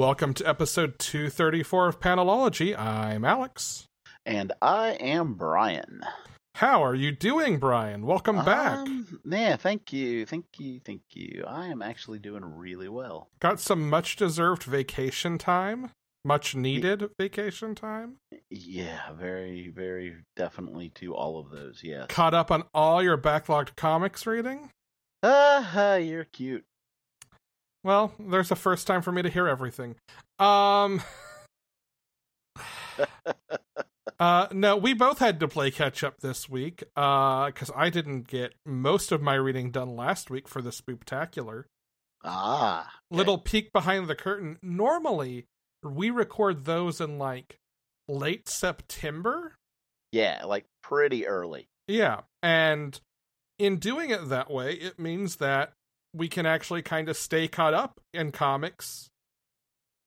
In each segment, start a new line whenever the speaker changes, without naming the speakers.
Welcome to episode 234 of Panelology. I'm Alex.
And I am Brian.
How are you doing, Brian? Welcome back.
Um, yeah, thank you, thank you, thank you. I am actually doing really well.
Got some much deserved vacation time? Much needed vacation time?
Yeah, very, very definitely to all of those, yes.
Caught up on all your backlogged comics reading?
Ah, uh, you're cute.
Well, there's a first time for me to hear everything. Um Uh no, we both had to play catch up this week uh cuz I didn't get most of my reading done last week for the spooktacular.
Ah.
Okay. Little peek behind the curtain. Normally, we record those in like late September.
Yeah, like pretty early.
Yeah. And in doing it that way, it means that we can actually kind of stay caught up in comics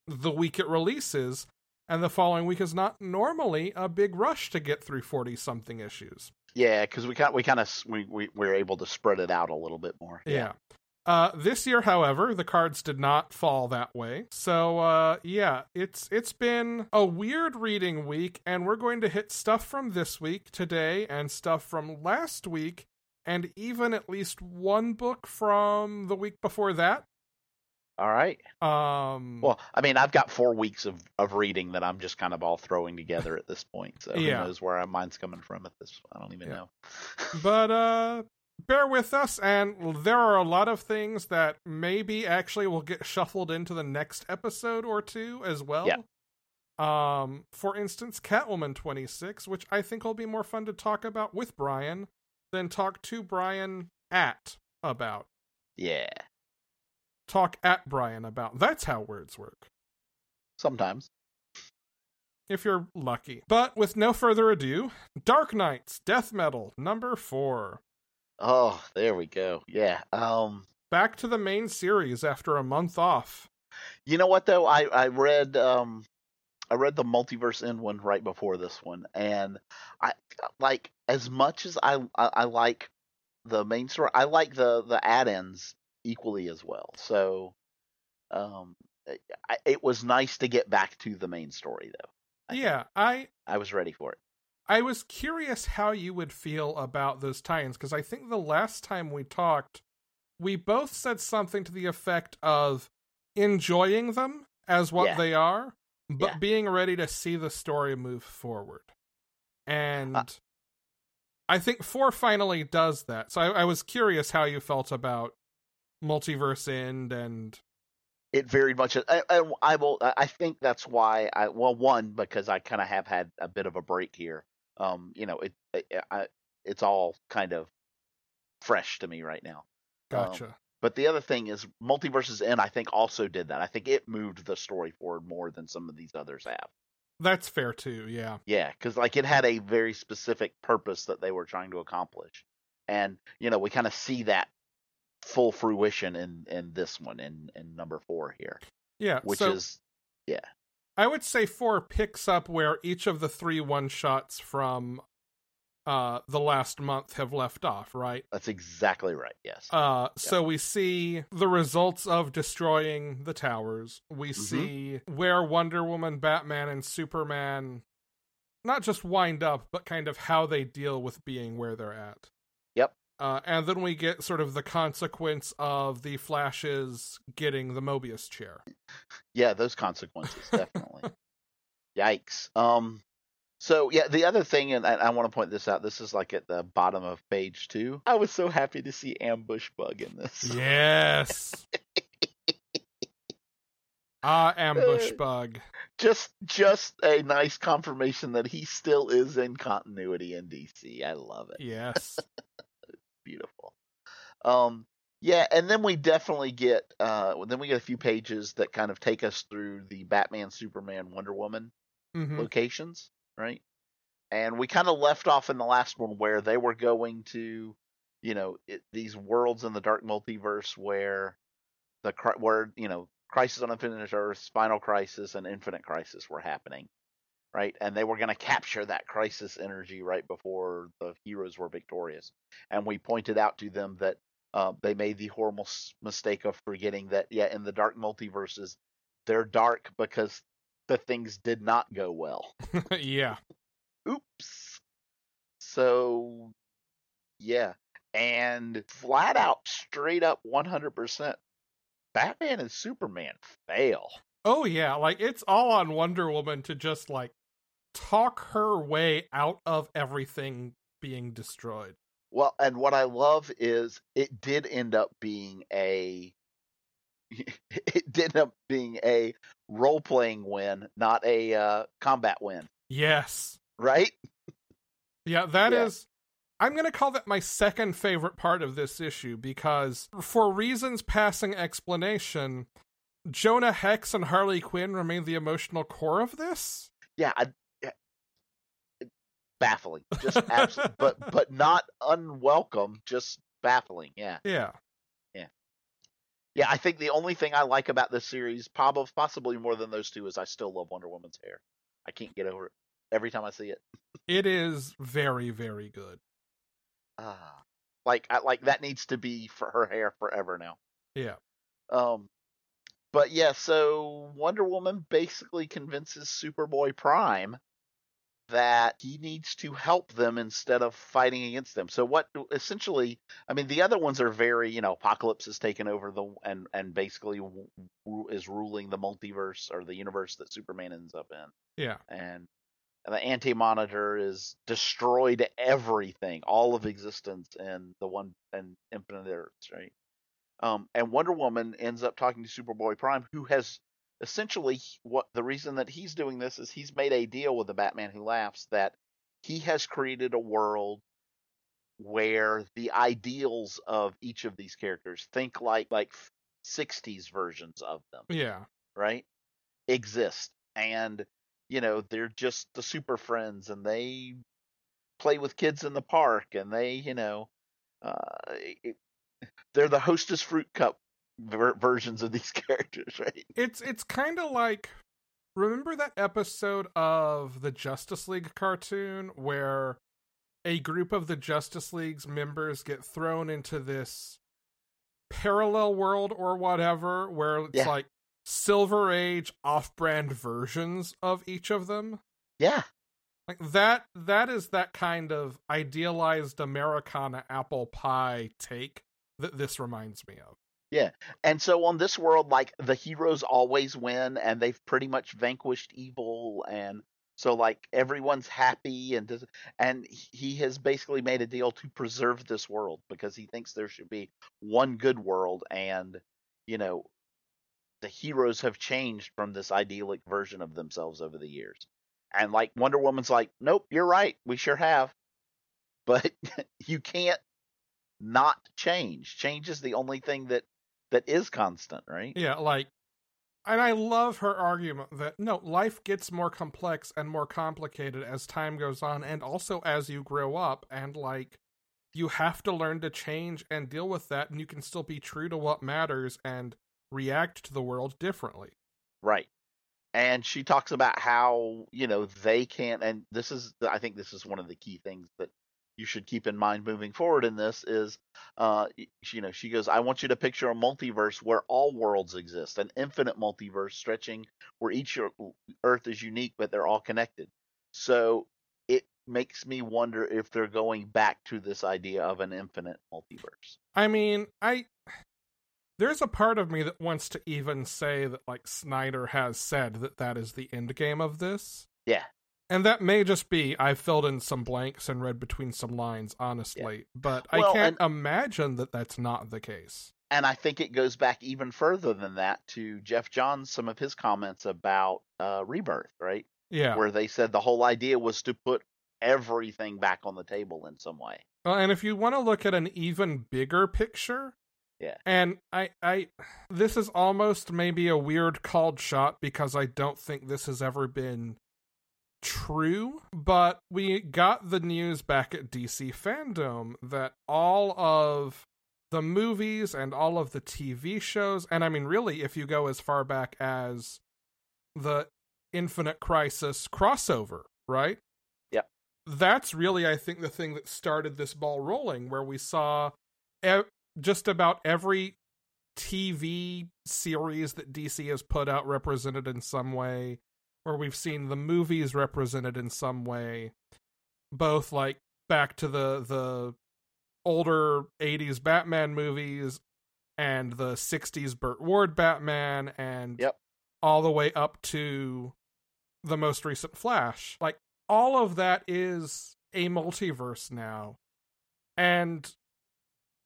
the week it releases and the following week is not normally a big rush to get through 40 something issues.
Yeah because we kind we kind of we, we we're able to spread it out a little bit more.
Yeah, yeah. Uh, this year however the cards did not fall that way. So uh, yeah it's it's been a weird reading week and we're going to hit stuff from this week today and stuff from last week and even at least one book from the week before that.
All right.
Um
Well, I mean, I've got 4 weeks of of reading that I'm just kind of all throwing together at this point. So
yeah.
who knows where mine's coming from at this I don't even yeah. know.
but uh bear with us and there are a lot of things that maybe actually will get shuffled into the next episode or two as well.
Yeah.
Um for instance, Catwoman 26, which I think will be more fun to talk about with Brian then talk to Brian at about.
Yeah.
Talk at Brian about. That's how words work.
Sometimes.
If you're lucky. But with no further ado, Dark Nights Death Metal number 4.
Oh, there we go. Yeah. Um
back to the main series after a month off.
You know what though? I I read um I read the multiverse end one right before this one, and I like as much as I I, I like the main story, I like the the add-ins equally as well. So, um, it, it was nice to get back to the main story though.
I yeah. I
I was ready for it.
I was curious how you would feel about those tie-ins because I think the last time we talked, we both said something to the effect of enjoying them as what
yeah.
they are, but
Yeah.
being ready to see the story move forward. And
Uh
I think four finally does that. So I, I was curious how you felt about multiverse end and
It very much. I, I, I will. I think that's why I. Well, one because I kind of have had a bit of a break here. Um, you know, it. it I, it's all kind of fresh to me right now. Um,
gotcha.
But the other thing is, Multiverses End, I think, also did that. I think it moved the story forward more than some of these others have.
That's fair too. Yeah.
Yeah, because like it had a very specific purpose that they were trying to accomplish, and you know we kind of see that full fruition in in this one in in number four here,
Yeah.
which
so
is yeah
I would say four picks up where each of the three one shots from uh the last month have left off, right?
that's exactly right. Yes.
Uh so we see the results of destroying the towers. We
Mhm.
see where Wonder Woman, Batman and Superman not just wind up, but kind of how they deal with being where they're at.
Yep.
Uh, and then we get sort of the consequence of the Flashes getting the Mobius chair.
Yeah, those consequences definitely. Yikes. Um. So yeah, the other thing, and I, I want to point this out. This is like at the bottom of page two. I was so happy to see Ambush Bug in this.
Yes. Ah, ambush bug.
just just a nice confirmation that he still is in continuity in DC. I love it.
Yes.
Beautiful. Um yeah, and then we definitely get uh then we get a few pages that kind of take us through the Batman, Superman, Wonder Woman
hmm
locations, right? And we kind of left off in the last one where they were going to, you know, it, these worlds in the dark multiverse where the where you know Crisis on Infinite Earths, Final Crisis, and Infinite Crisis were happening, right? And they were going to capture that crisis energy right before the heroes were victorious. And we pointed out to them that uh, they made the horrible mistake of forgetting that, yeah, in the dark multiverses, they're dark because the things did not go well.
yeah.
Oops. So, yeah. And flat out, straight up 100%, Batman and Superman fail.
Oh yeah, like it's all on Wonder Woman to just like talk her way out of everything being destroyed.
Well, and what I love is it did end up being a it ended up being a role playing win, not a uh, combat win,
Yes.
right?
Yeah, that is.
Yeah.
I'm going to call that my second favorite part of this issue because, for reasons passing explanation, Jonah Hex and Harley Quinn remain the emotional core of this.
Yeah, I, yeah, baffling, just absolutely, but but not unwelcome, just baffling. Yeah,
Yeah.
Yeah. I think the only thing I like about this series, probably possibly more than those two, is I still love Wonder Woman's hair. I can't get over it every time I see it.
It is very, very good.
Ah, like I, like that needs to be for her hair forever now.
Yeah.
Um, but yeah, so Wonder Woman basically convinces Superboy Prime that he needs to help them instead of fighting against them. So what essentially, I mean, the other ones are very, you know, Apocalypse has taken over the and and basically is ruling the multiverse or the universe that Superman ends up in,
Yeah.
and and the Anti-Monitor is destroyed everything, all of existence in the one and Infinite Earths, right? Um, and Wonder Woman ends up talking to Superboy Prime, who has essentially what the reason that he's doing this is he's made a deal with the Batman Who Laughs that he has created a world where the ideals of each of these characters think like like 60s versions of them
Yeah.
right exist and you know they're just the super friends and they play with kids in the park and they you know uh it, they're the hostess fruit cup ver- versions of these characters right
It's it's kind of like remember that episode of the Justice League cartoon where a group of the Justice League's members get thrown into this parallel world or whatever where it's
Yeah.
like Silver Age off-brand versions of each of them.
yeah
Like that that is that kind of idealized Americana apple pie take that this reminds me of.
And so on this world like the heroes always win and they've pretty much vanquished evil and so like everyone's happy and does, and he has basically made a deal to preserve this world because he thinks there should be one good world and you know the heroes have changed from this idyllic version of themselves over the years. And like wonder woman's like nope you're right we sure have. But you can't not change. Change is the only thing that that is constant right
Yeah, like, and I love her argument that no, life gets more complex and more complicated as time goes on, and also as you grow up, and like, you have to learn to change and deal with that, and you can still be true to what matters and react to the world differently.
Right. And she talks about how, you know, they can't and this is I think this is one of the key things that you should keep in mind moving forward in this is uh you know, she goes, I want you to picture a multiverse where all worlds exist, an infinite multiverse stretching where each earth is unique but they're all connected. So it makes me wonder if they're going back to this idea of an infinite multiverse.
I mean, I. There's a part of me that wants to even say that, like, Snyder has said that that is the end game of this.
Yeah.
And that may just be I filled in some blanks and read between some lines, honestly. But
Well,
I can't imagine that that's not the case.
and I think it goes back even further than that to Geoff Johns, some of his comments about uh, Rebirth, right?
Yeah.
Where they said the whole idea was to put everything back on the table in some way.
Well, and if you want to look at an even bigger picture,
Yeah.
And I, I, this is almost maybe a weird called shot because I don't think this has ever been true. But we got the news back at DC Fandom that all of the movies and all of the TV shows, and I mean, really, if you go as far back as the Infinite Crisis crossover, right?
Yeah.
That's really, I think, the thing that started this ball rolling, where we saw e- just about every TV series that DC has put out represented in some way, where we've seen the movies represented in some way, both like back to the the older 80s Batman movies and the 60s Burt Ward Batman and
Yep.
all the way up to the most recent Flash. Like all of that is a multiverse now. And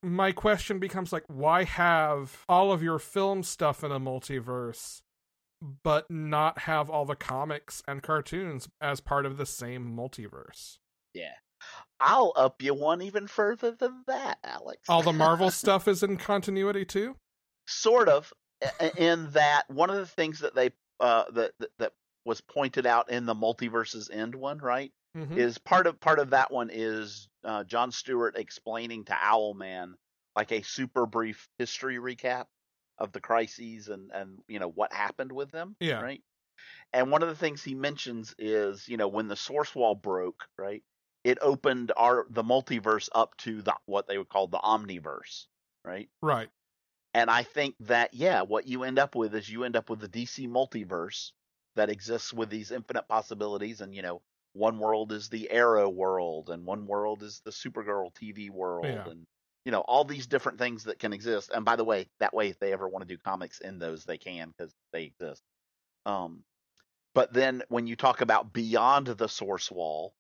my question becomes like why have all of your film stuff in a multiverse but not have all the comics and cartoons as part of the same multiverse?
Yeah. I'll up you one even further than that, Alex.
All the Marvel stuff is in continuity too?
sort of in that one of the things that they uh that that, was pointed out in the multiverses end one right
Mhm.
is part of part of that one is uh, John Stewart explaining to Owlman like a super brief history recap of the crises and and you know what happened with them
Yeah.
right and one of the things he mentions is you know when the source wall broke right it opened our the multiverse up to the what they would call the omniverse right
Right.
and I think that, yeah, what you end up with is you end up with the DC multiverse that exists with these infinite possibilities. And, you know, one world is the Arrow world, and one world is the Supergirl TV world,
Yeah.
and, you know, all these different things that can exist. And by the way, that way, if they ever want to do comics in those, they can because they exist. Um, but then when you talk about beyond the source wall,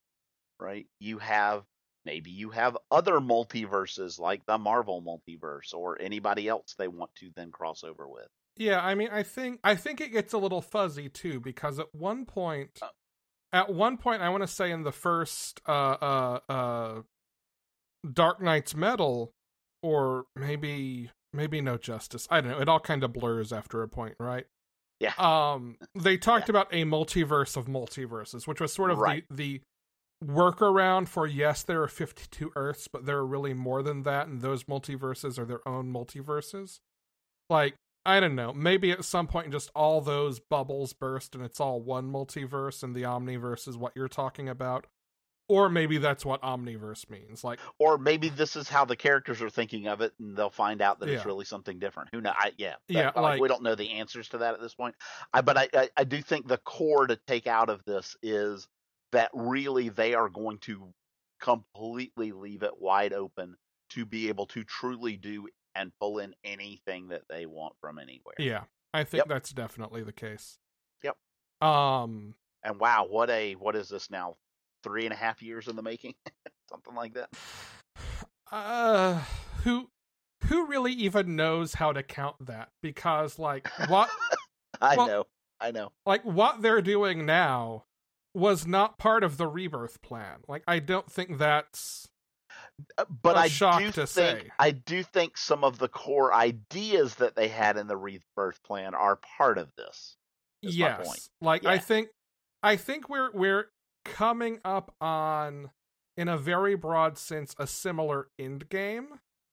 right, you have maybe you have other multiverses like the Marvel multiverse or anybody else they want to then cross over with.
Yeah, I mean, I think I think it gets a little fuzzy too because at one point,
Uh.
at one point, I want to say in the first uh, uh, uh, Dark Nights Metal, or maybe maybe No Justice. I don't know. It all kind of blurs after a point, right?
Yeah.
Um, they talked about a multiverse of multiverses, which was sort of
Right.
the the workaround for yes, there are fifty two Earths, but there are really more than that, and those multiverses are their own multiverses. Like I don't know. Maybe at some point, just all those bubbles burst and it's all one multiverse, and the omniverse is what you're talking about. Or maybe that's what omniverse means. Like,
Or maybe this is how the characters are thinking of it, and they'll find out that it's really something different. Who know? I, yeah,
Yeah,
but, like, we don't know the answers to that at this point. I, but I, I, I do think the core to take out of this is that really they are going to completely leave it wide open to be able to truly do and pull in anything that they want from anywhere.
yeah, I think
Yep.
that's definitely the case.
Yep.
Um.
And wow, what a what is this now? Three and a half years in the making, something like that.
Uh. Who. Who really even knows how to count that? Because like what
I
Well-
know, I know.
like what they're doing now was not part of the rebirth plan. Like I don't think that's
Uh, but I do
to
think
say.
I do think some of the core ideas that they had in the rebirth plan are part of this.
yes.
point.
Like I think I think we're we're coming up on in a very broad sense a similar end game,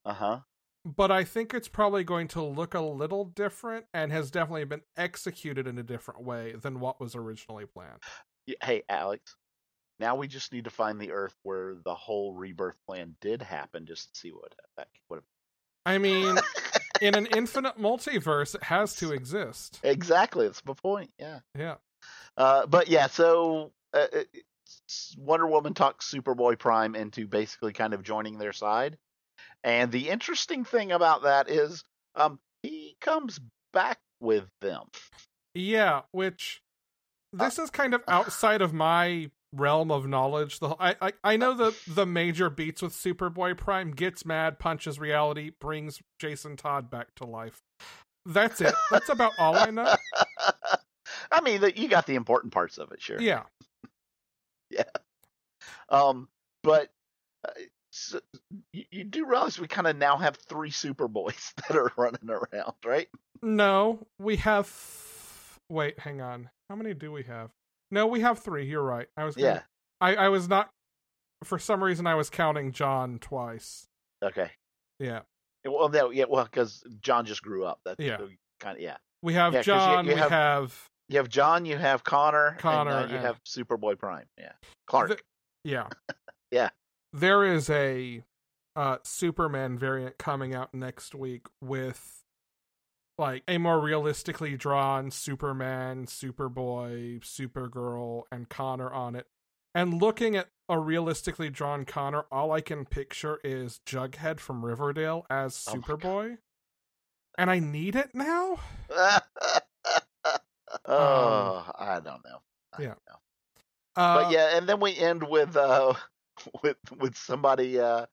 Uh huh.
but I think it's probably going to look a little different and has definitely been executed in a different way than what was originally planned.
Hey, Alex. Now we just need to find the Earth where the whole rebirth plan did happen, just to see what that would.
I mean, in an infinite multiverse, it has to exist.
Exactly, that's my point. Yeah.
Yeah.
Uh, but yeah, so uh, Wonder Woman talks Superboy Prime into basically kind of joining their side, and the interesting thing about that is, um, he comes back with them.
Yeah, which this is kind of outside of my realm of knowledge. The I I, I know the the major beats with Superboy Prime gets mad, punches reality, brings Jason Todd back to life. That's it. That's about all I know.
I mean, you got the important parts of it, sure.
Yeah.
Um, but uh, so, you, you do realize we kind of now have three Superboys that are running around, right?
No, we have. Wait, hang on. How many do we have? No, we have three. You're right. I was.
Yeah.
Gonna... I I was not. For some reason, I was counting Jon twice.
Okay.
Yeah.
Well, no, yeah, well, because Jon just grew up. That's
Yeah.
kind of yeah.
We have
Yeah, you-
Jon.
you
we
have-
have
You have Jon, you have Conner,
Conner,
and uh, you
and-
have Superboy Prime. Yeah, Clark.
The- yeah.
Yeah.
There is a uh Superman variant coming out next week with like a more realistically drawn Superman, Superboy, Supergirl, and Conner on it. And looking at a realistically drawn Conner, all I can picture is Jughead from Riverdale as
Oh.
Superboy. And I need it now?
oh, I don't know. I
Um, yeah.
don't know.
Uh,
But yeah, and then we end with uh with with somebody uh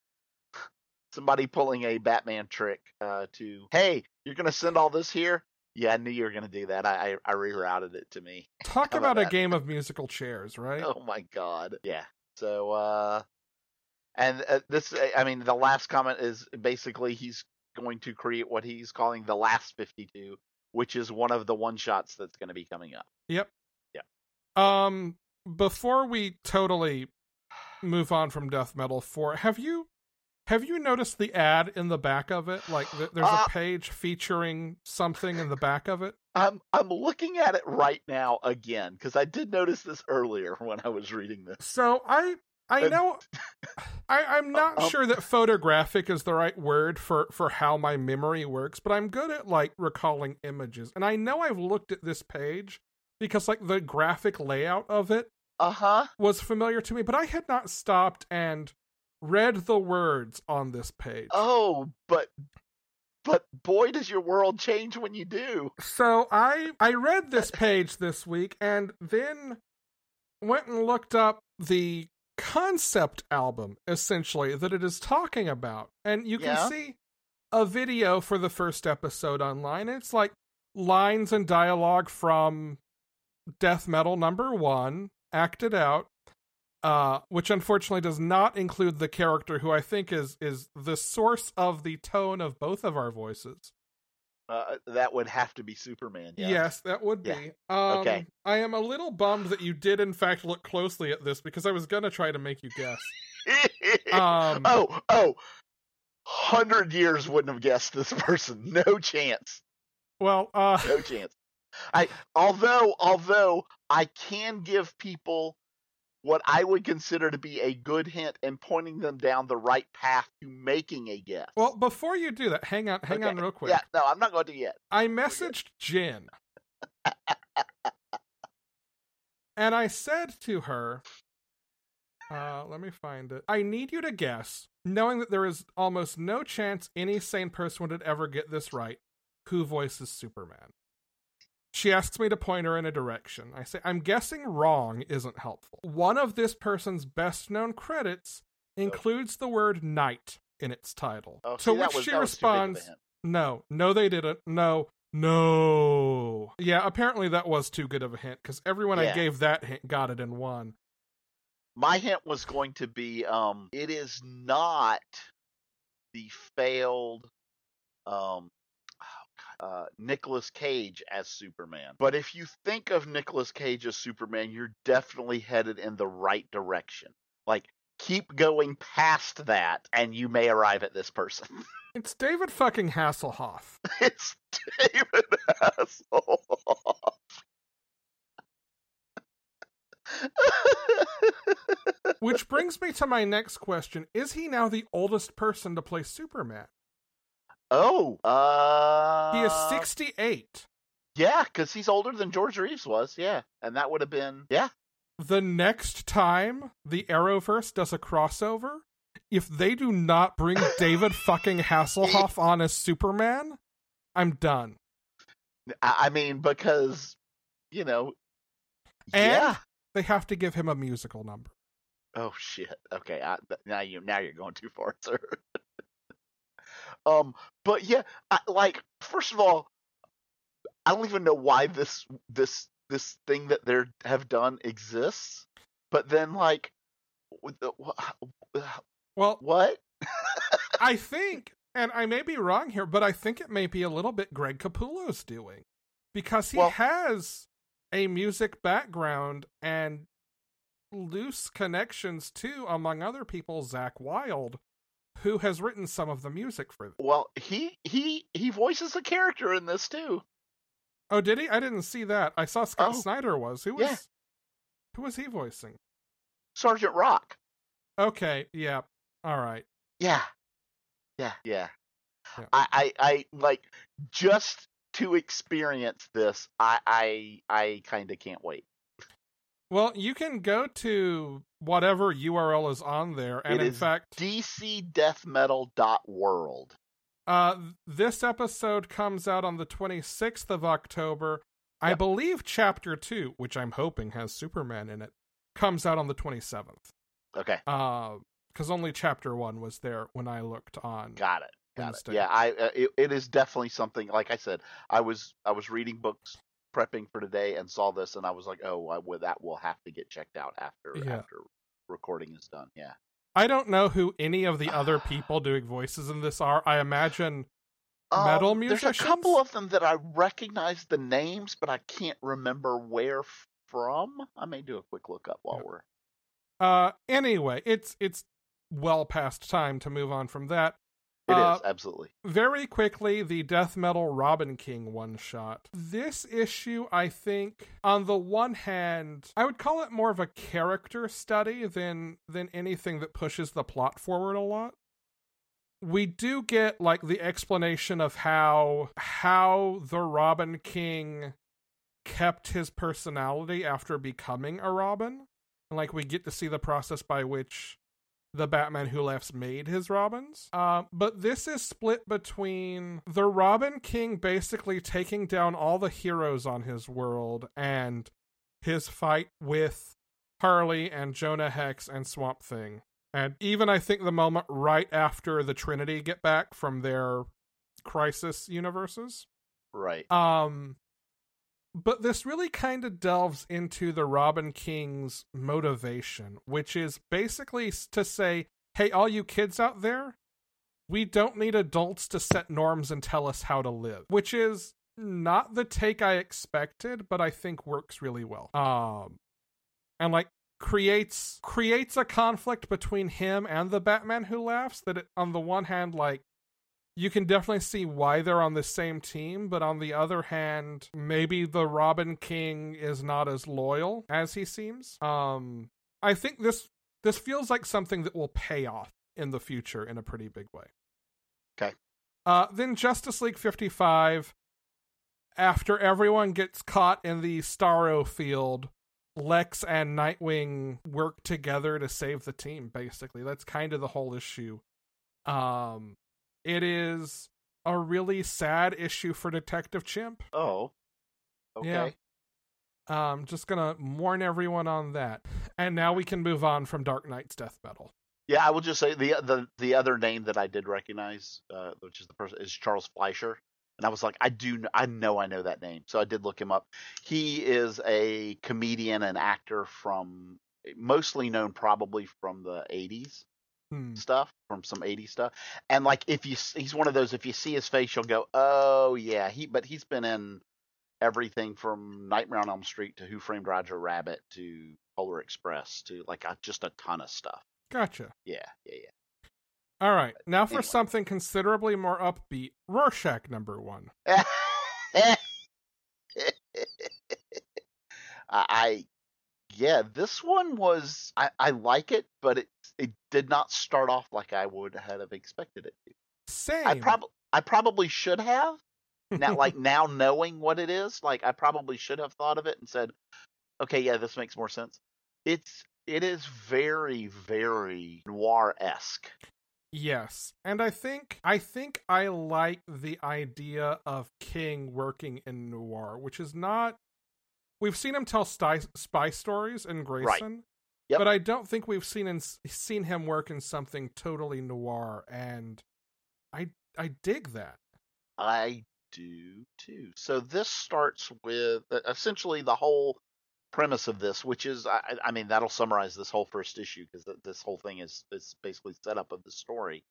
somebody pulling a Batman trick uh to hey, you're gonna send all this here? Yeah, I knew you were gonna do that. I I, I rerouted it to me.
talk
about
about a
that?
game of musical chairs, right?
Oh my god. Yeah. So uh and uh, this I mean the last comment is basically he's going to create what he's calling the last 52, which is one of the one shots that's going to be coming up. Yep. Yeah.
Um, before we totally move on from death metal four, have you have you noticed the ad in the back of it? Like th- there's
Uh,
a page featuring something in the back of it.
I'm I'm looking at it right now again because I did notice this earlier when I was reading this.
So I I know I, I'm not
um,
sure that photographic is the right word for for how my memory works, but I'm good at like recalling images, and I know I've looked at this page because like the graphic layout of it
Uh huh.
was familiar to me, but I had not stopped and read the words on this page.
Oh, but but boy, does your world change when you do.
So I I read this page this week and then went and looked up the concept album essentially that it is talking about. And you can
Yeah.
see a video for the first episode online. It's like lines and dialogue from Death Metal number 1 acted out uh, which unfortunately does not include the character who I think is is the source of the tone of both of our voices.
Uh, that would have to be Superman. Yeah.
Yes, that would
Yeah.
be. Um,
Okay.
I am a little bummed that you did, in fact, look closely at this because I was gonna try to make you guess. Um,
oh, oh. Hundred years wouldn't have guessed this person. No chance.
well, uh,
No chance. I although although I can give people what I would consider to be a good hint and pointing them down the right path to making a guess.
well, before you do that, hang on, hang on, real quick.
Yeah, no, I'm not going to yet.
I messaged Jin, and I said to her, uh, "Let me find it. I need you to guess, knowing that there is almost no chance any sane person would ever get this right. Who voices Superman?" She asks me to point her in a direction. I say, I'm guessing wrong isn't helpful. One of this person's best known credits includes the word knight in its title.
Oh,
to which
was,
she
that was too big of a
responds. No, no, they didn't. No, no. Yeah, apparently that was too good of a hint because everyone I gave that hint got it in one.
My hint was going to be um it is not the failed um oh uh Nicolas Cage as Superman. But if you think of Nicolas Cage as Superman, you're definitely headed in the right direction. Like keep going past that and you may arrive at this person.
It's David fucking Hasselhoff.
it's David Hasselhoff.
Which brings me to my next question. Is he now the oldest person to play Superman?
Oh, uh
He is 68.
Yeah, because he's older than George Reeves was. Yeah, and that would have been yeah.
The next time the Arrowverse does a crossover, if they do not bring David fucking Hasselhoff on as Superman, I'm done.
I, I mean because you know,
And
yeah,
they have to give him a musical number.
Oh shit. Okay, I, now you now you're going too far, sir. Um, but yeah, I, like first of all, I don't even know why this this this thing that they have done exists. But then, like,
well,
what?
I think, and I may be wrong here, but I think it may be a little bit Greg Capullo's doing because he
Well-
has a music background and loose connections to, among other people, Zakk Wylde, who has written some of the music for.
Well, he he he voices a character in this too.
Oh, did he? I didn't see that. I saw Scott
Oh.
Snyder was. Who was
Yeah.
who was he voicing?
Sergeant Rock.
Okay, yeah. All right.
Yeah. Yeah. Yeah.
Yeah.
I, I I like just to experience this. I I I kind of can't wait.
Well, you can go to whatever URL is on there, and
It
in fact,
DCDeathMetal.world.
Uh, this episode comes out on the 26th of October. I believe chapter 2, which I'm hoping has Superman in it, comes out on the 27th.
Okay,
Uh, cuz only chapter 1 was there when I looked on.
got it. Got
Wednesday.
it. Yeah, I uh, it, it is definitely something. Like I said, I was I was reading books, prepping for today, and saw this, and I was like, oh, I, well, that will have to get checked out after
Yeah.
after recording is done. Yeah.
I don't know who any of the other people doing voices in this are. I imagine Metal
Um, There's a couple of them that I recognize the names, but I can't remember where from. I may do a quick look up while
Yeah.
we're.
uh anyway, it's it's well past time to move on from that.
It is
Uh,
absolutely.
very quickly the death metal robin king one shot. This issue i think on the one hand i would call it more of a character study than than anything that pushes the plot forward a lot. We do get like the explanation of how how the robin king kept his personality after becoming a robin. And like we get to see the process by which the Batman Who Laughs made his Robins. Uh, but this is split between the Robin King basically taking down all the heroes on his world and his fight with Harley and Jonah Hex and Swamp Thing. And even I think the moment right after the Trinity get back from their crisis universes.
Right.
Um but this really kind of delves into the Robin King's motivation, which is basically to say, hey, all you kids out there, we don't need adults to set norms and tell us how to live, which is not the take I expected, but I think works really well. Um, and like creates creates a conflict between him and the Batman who laughs that it, on the one hand like you can definitely see why they're on the same team, but on the other hand, maybe the Robin King is not as loyal as he seems. Um, I think this this feels like something that will pay off in the future in a pretty big way.
Okay.
Uh, then Justice League 55, after everyone gets caught in the Starro field, Lex and Nightwing work together to save the team, basically. That's kind of the whole issue. Um, it is a really sad issue for Detective Chimp.
Oh. Okay.
Yeah. Um, just gonna warn everyone on that. And now we can move on from Dark Nights death metal.
Yeah, I will just say the the the other name that I did recognize, uh, which is the person, is Charles Fleischer, and I was like, I do, I know, I know that name, so I did look him up. He is a comedian and actor from, mostly known probably from the '80s
Hmm.
stuff, from some '80s stuff, and like if you, he's one of those, if you see his face, you'll go, oh yeah, he, but he's been in everything from Nightmare on Elm Street to Who Framed Roger Rabbit to Polar Express to like a, just a ton of stuff.
Gotcha.
Yeah, yeah, yeah.
All right, now for
Anyway.
something considerably more upbeat. Rorschach number one.
I, I yeah, this one was I, I like it, but it it did not start off like I would have expected it to.
Same.
I probably I probably should have now like now knowing what it is, like I probably should have thought of it and said, okay, yeah, this makes more sense. It's it is very very noir esque.
Yes. And I think I think I like the idea of King working in noir, which is not we've seen him tell spy, spy stories in Grayson,
Yep.
but I don't think we've seen in, seen him work in something totally noir, and I I dig that.
I do too. So this starts with essentially the whole premise of this, which is, I, I- mean, that'll summarize this whole first issue because this whole thing is is basically set up of the story.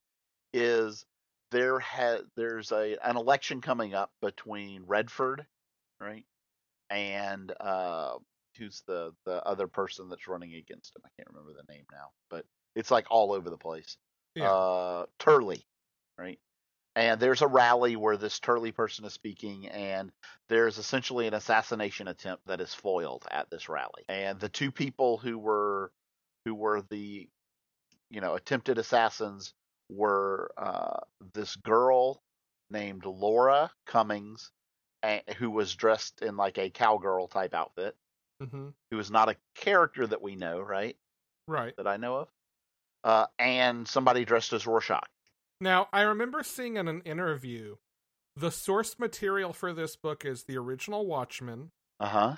Is there had there's a an election coming up between Redford, right, and uh, who's the the other person that's running against him? I can't remember the name now, but it's like all over the place
Yeah.
uh, Turley, right? And there's a rally where this Turley person is speaking, and there's essentially an assassination attempt that is foiled at this rally. And the two people who were who were the you know attempted assassins were uh, this girl named Laura Cummings, who was dressed in like a cowgirl type outfit,
hmm
who is not a character that we know, right?
Right.
That I know of, uh, and somebody dressed as Rorschach.
Now, I remember seeing in an interview the source material for this book is the original Watchmen.
Uh huh.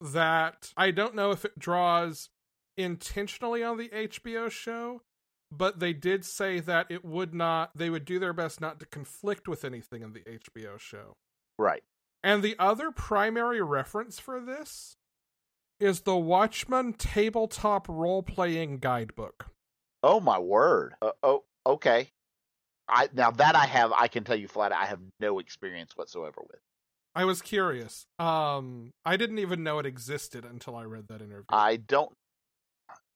That I don't know if it draws intentionally on the HBO show, but they did say that it would not, they would do their best not to conflict with anything in the HBO show.
Right.
And the other primary reference for this is the Watchmen tabletop role playing guidebook.
Oh my word. Uh, oh, okay. I now that I have, I can tell you flat. out, I have no experience whatsoever with.
I was curious. Um, I didn't even know it existed until I read that interview.
I don't.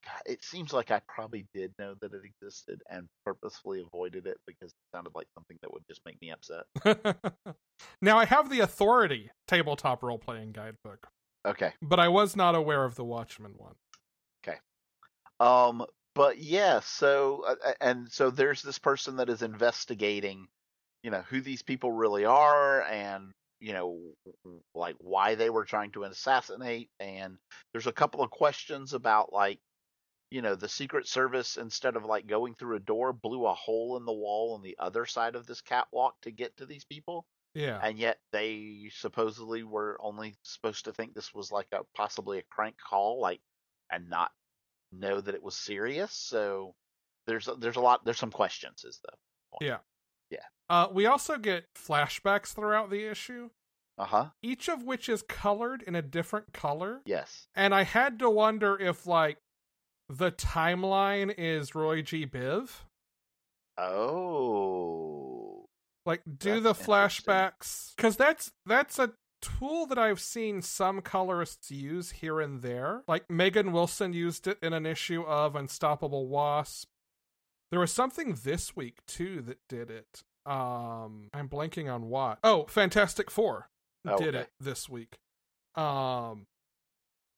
God, It seems like I probably did know that it existed and purposefully avoided it because it sounded like something that would just make me upset.
now I have the Authority tabletop role playing guidebook,
Okay.
but I was not aware of the Watchmen one. Okay.
Um, but yeah, so uh, uh, and so there's this person that is investigating, you know, who these people really are, and you know, like why they were trying to assassinate. And there's a couple of questions about like, you know, the Secret Service instead of like going through a door, blew a hole in the wall on the other side of this catwalk to get to these people,
Yeah.
and yet they supposedly were only supposed to think this was like a possibly a crank call, like, and not know that it was serious. So there's there's a lot there's some questions is the point. Yeah. Yeah.
Uh, we also get flashbacks throughout the issue,
uh huh
each of which is colored in a different color.
yes
And I had to wonder if, like, the timeline is Roy G. Biv.
oh
Like, do the flashbacks because that's that's a tool that I've seen some colorists use here and there. Like Megan Wilson used it in an issue of Unstoppable Wasp. There was something this week too that did it. Um, I'm blanking on what. Oh, Fantastic Four
Oh,
did
okay.
it this week. Um,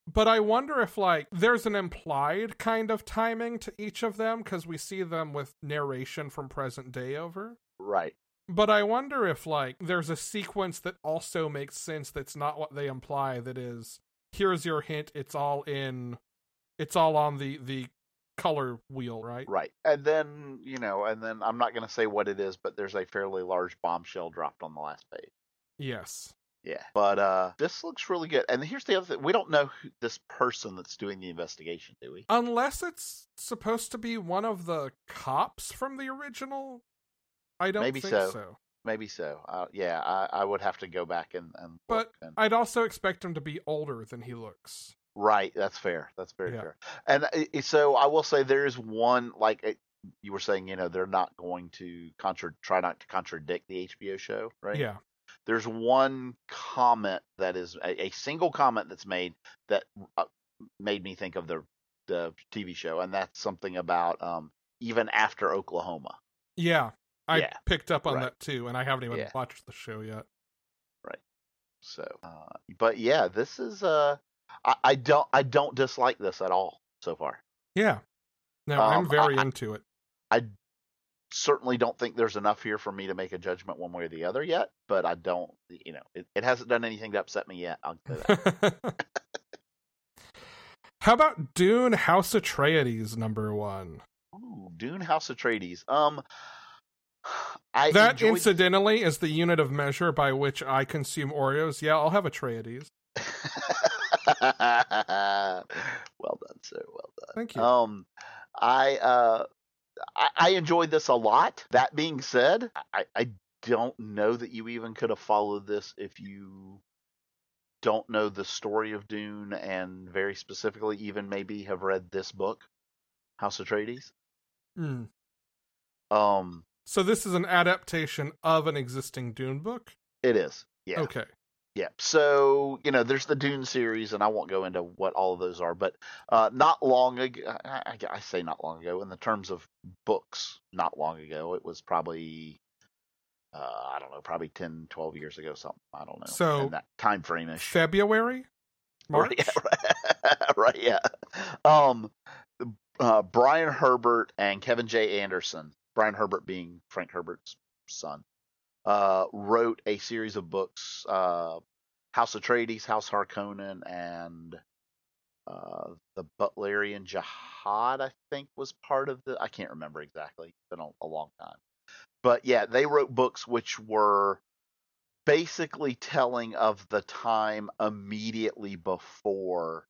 but I wonder if like there's an implied kind of timing to each of them because we see them with narration from present day over.
right
But I wonder if like there's a sequence that also makes sense that's not what they imply that is here's your hint it's all in it's all on the the color wheel, right?
right and then you know and then I'm not gonna say what it is but there's a fairly large bombshell dropped on the last page
Yes.
Yeah but uh this looks really good and here's the other thing we don't know who this person that's doing the investigation do we
Unless it's supposed to be one of the cops from the original. I don't
Maybe
think
so.
so.
maybe so uh, yeah I, I would have to go back and and
But
and...
I'd also expect him to be older than he looks.
Right, that's fair. That's very
Yeah.
fair. And i- so I will say there is one like it, you were saying, you know, they're not going to contra- try not to contradict the HBO show, right?
Yeah.
There's one comment that is a, a single comment that's made that uh, made me think of the the TV show, and that's something about um even after Oklahoma.
Yeah. I
Yeah.
picked up on
Right.
that too, and I haven't even
Yeah.
watched the show yet. Right.
So, uh, but yeah, this is uh, I, I don't I don't dislike this at all so far.
Yeah. No, I'm
Um,
very
I-
into it.
I certainly don't think there's enough here for me to make a judgment one way or the other yet, but I don't, you know, it, it hasn't done anything to upset me yet. I'll that.
How about Dune House Atreides number one?
Ooh, Dune House Atreides. Um, I
that
enjoyed,
incidentally is the unit of measure by which I consume Oreos. Yeah, I'll have Atreides.
well done, sir. Well done.
Thank you.
Um, I uh, I, I enjoyed this a lot. That being said, I, I don't know that you even could have followed this if you don't know the story of Dune and very specifically even maybe have read this book, House Atreides.
Hmm.
Um,
So this is an adaptation of an existing Dune book.
it is. Yeah.
Okay.
Yeah. So, you know, there's the Dune series, and I won't go into what all of those are, but uh, not long ago, I, I, say not long ago, in the terms of books, not long ago, it was probably, uh, I don't know, probably 10, 12 years ago, something. I don't know.
So,
in that time frame ish.
February, March.
Right, yeah, right, yeah. Um, uh, Brian Herbert and Kevin J. Anderson, Brian Herbert being Frank Herbert's son, uh, wrote a series of books, uh, House Atreides, House Harkonnen, and uh, the Butlerian Jihad, I think, was part of the. I can't remember exactly. It's been a, a long time. But yeah, they wrote books which were basically telling of the time immediately before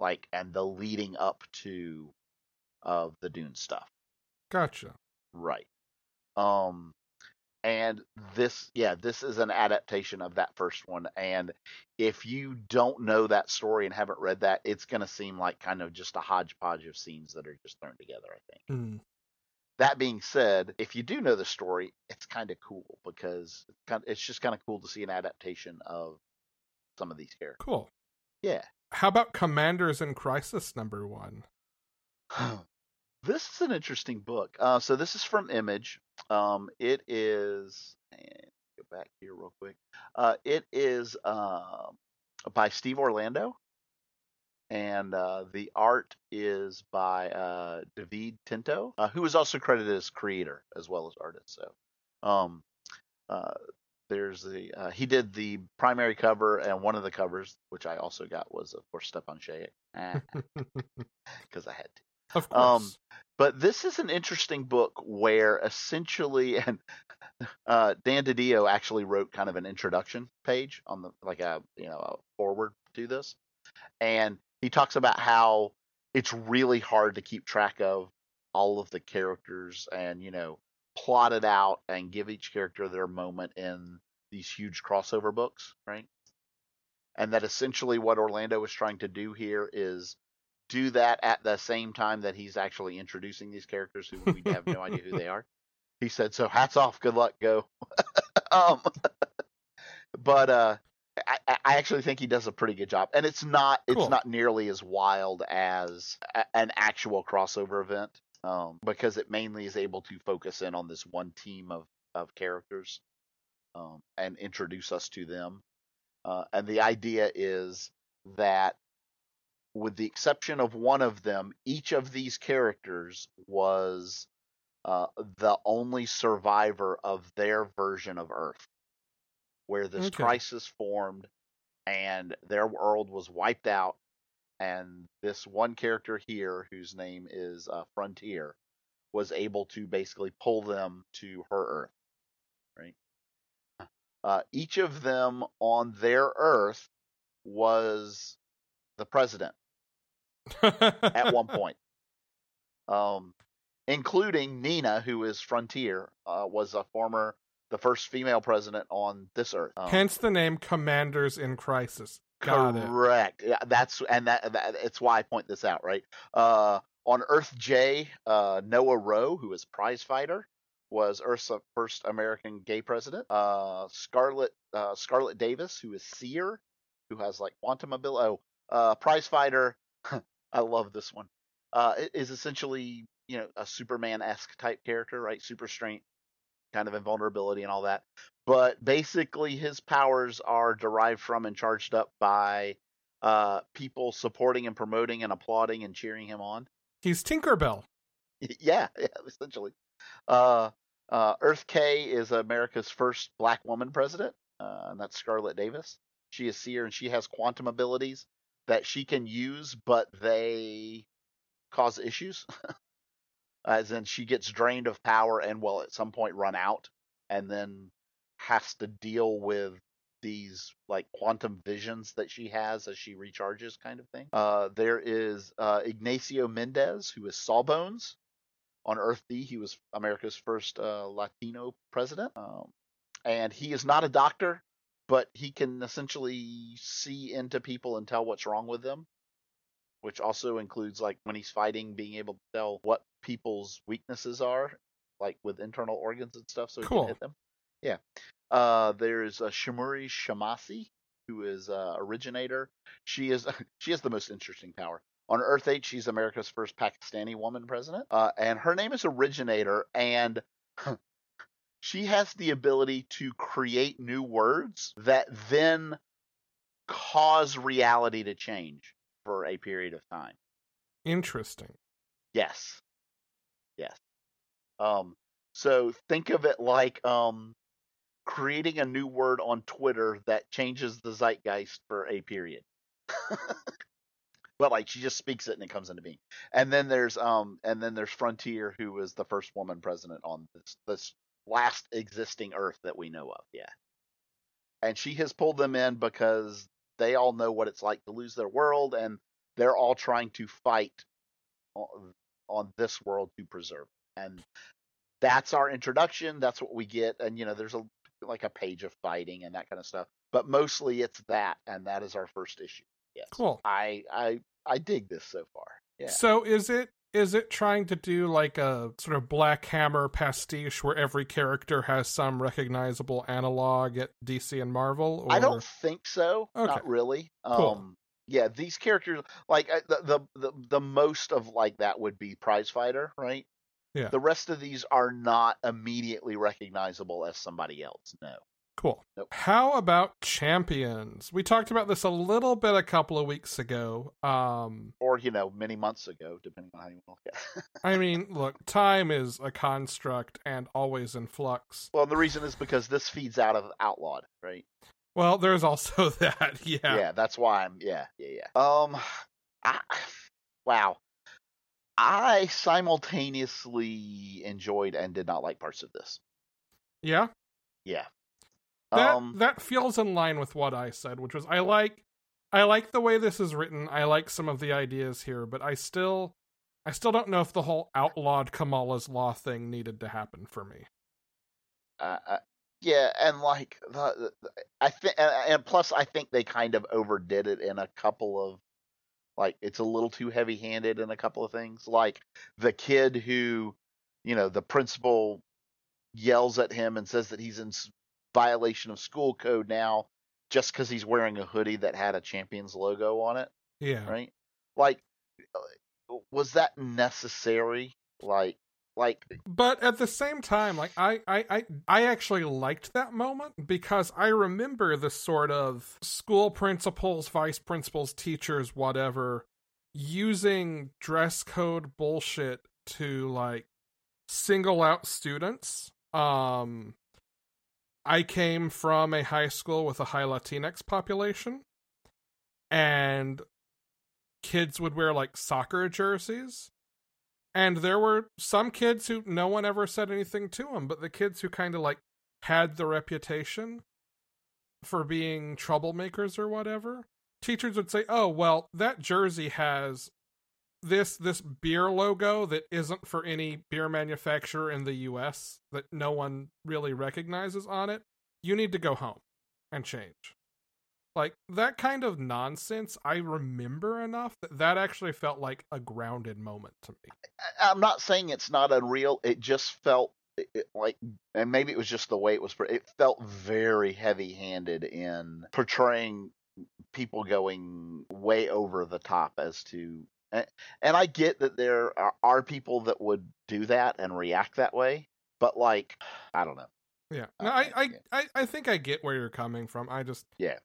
like and the leading up to of the dune stuff
Gotcha.
right um and this yeah this is an adaptation of that first one and if you don't know that story and haven't read that it's going to seem like kind of just a hodgepodge of scenes that are just thrown together i think
Hmm.
that being said, if you do know the story, it's kind of cool because it's, it's just kind of cool to see an adaptation of some of these characters.
Cool.
Yeah.
How about Commanders in Crisis number one?
this is an interesting book. Uh, so this is from Image. Um, it is. And go back here real quick. Uh, it is um, by Steve Orlando, and uh, the art is by uh, David Tinto, uh, who is also credited as creator as well as artist. So, um, uh, there's the uh, he did the primary cover, and one of the covers, which I also got, was of course Stjepan Sejic, because I had to.
Of course.
Um, But this is an interesting book where essentially, and uh, Dan DiDio actually wrote kind of an introduction page on the like a you know a forward to this, and he talks about how it's really hard to keep track of all of the characters and you know plot it out and give each character their moment in these huge crossover books, right? And that essentially what Orlando is trying to do here is do that at the same time that he's actually introducing these characters who we have no idea who they are. He said, "So hats off, good luck, go." um, but uh, I, I actually think he does a pretty good job, and it's not it's not nearly as wild as a, an actual crossover event um, because it mainly is able to focus in on this one team of of characters um, and introduce us to them. Uh, and the idea is that with the exception of one of them, each of these characters was uh, the only survivor of their version of Earth, where this
Okay.
crisis formed and their world was wiped out. And this one character here, whose name is uh, Frontier, was able to basically pull them to her Earth. Right. Uh, each of them on their Earth was the president at one point. Um, including Nina, who is Frontier, uh, was a former, the first female president on this Earth. Um,
Hence the name Commanders in Crisis. Got it.
correct. Yeah, that's and that, that it's why I point this out, right? Uh, on Earth J, uh, Noah Rowe, who is prize fighter, was Earth's first American gay president. Uh, Scarlett uh, Scarlett Davis, who is Seer, who has like quantum ability. Oh, uh, prize fighter. I love this one. Uh, it is essentially you know a Superman esque type character, right? Super strength, kind of invulnerability and all that. But basically, his powers are derived from and charged up by uh, people supporting and promoting and applauding and cheering him on.
He's Tinkerbell.
yeah, yeah, essentially. Uh, uh, Earth K is America's first black woman president, uh, and that's Scarlett Davis. She is seer and she has quantum abilities that she can use, but they cause issues. As in, she gets drained of power and will at some point run out, and then has to deal with these like quantum visions that she has as she recharges, kind of thing. Uh, there is uh, Ignacio Mendez, who is Sawbones. On Earth D, he was America's first uh, Latino president, um, and he is not a doctor, but he can essentially see into people and tell what's wrong with them which also includes like when he's fighting, being able to tell what people's weaknesses are, like with internal organs and stuff, so he
Cool.
can hit them. Yeah. Uh, there's uh, Shimuri Shamasi, who is uh, originator. She is she has the most interesting power. On Earth 8, she's America's first Pakistani woman president, uh, and her name is Originator, and she has the ability to create new words that then cause reality to change for a period of time.
Interesting.
Yes. Yes. Um so think of it like um creating a new word on Twitter that changes the zeitgeist for a period. but like she just speaks it and it comes into being. And then there's um and then there's Frontier who was the first woman president on this this last existing earth that we know of, yeah. And she has pulled them in because they all know what it's like to lose their world and they're all trying to fight on, on this world to preserve. it. And that's our introduction. That's what we get. And you know, there's a like a page of fighting and that kind of stuff. But mostly it's that, and that is our first issue. Yes.
Cool.
I I I dig this so far. Yeah.
So is it is it trying to do like a sort of Black Hammer pastiche where every character has some recognizable analog at DC and Marvel? Or...
I don't think so.
Okay.
Not really.
Cool.
Um yeah, these characters like the, the the the most of like that would be Prize Fighter, right?
Yeah.
The rest of these are not immediately recognizable as somebody else. No.
Cool.
Nope.
How about champions? We talked about this a little bit a couple of weeks ago. Um,
Or, you know, many months ago, depending on how you look at it.
I mean, look, time is a construct and always in flux.
well, the reason is because this feeds out of Outlawed, right?
Well, there's also that. Yeah.
Yeah, that's why I'm yeah, yeah, yeah. Um I, wow. I simultaneously enjoyed and did not like parts of this.
Yeah.
Yeah.
That
um
that feels in line with what I said, which was I like I like the way this is written. I like some of the ideas here, but I still I still don't know if the whole outlawed Kamala's law thing needed to happen for me.
uh, uh, yeah, and like the, the I think and, and plus I think they kind of overdid it in a couple of like it's a little too heavy-handed in a couple of things. Like the kid who, you know, the principal yells at him and says that he's in violation of school code now just because he's wearing a hoodie that had a champions logo on it,
Yeah.
right? Like, uh, was that necessary? Like, like
But at the same time, like I, I, I, I actually liked that moment because I remember the sort of school principals, vice principals, teachers, whatever, using dress code bullshit to like single out students. Um I came from a high school with a high Latinx population and kids would wear like soccer jerseys and there were some kids who no one ever said anything to them but the kids who kind of like had the reputation for being troublemakers or whatever teachers would say oh well that jersey has this this beer logo that isn't for any beer manufacturer in the US that no one really recognizes on it you need to go home and change like that kind of nonsense i remember enough that that actually felt like a grounded moment to me
I'm not saying it's not unreal. It just felt it, like, and maybe it was just the way it was. It felt very heavy-handed in portraying people going way over the top as to. And, and I get that there are, are people that would do that and react that way, but like, I don't know.
Yeah, no, I, I. I, I think I get where you're coming from. I just,
Yeah.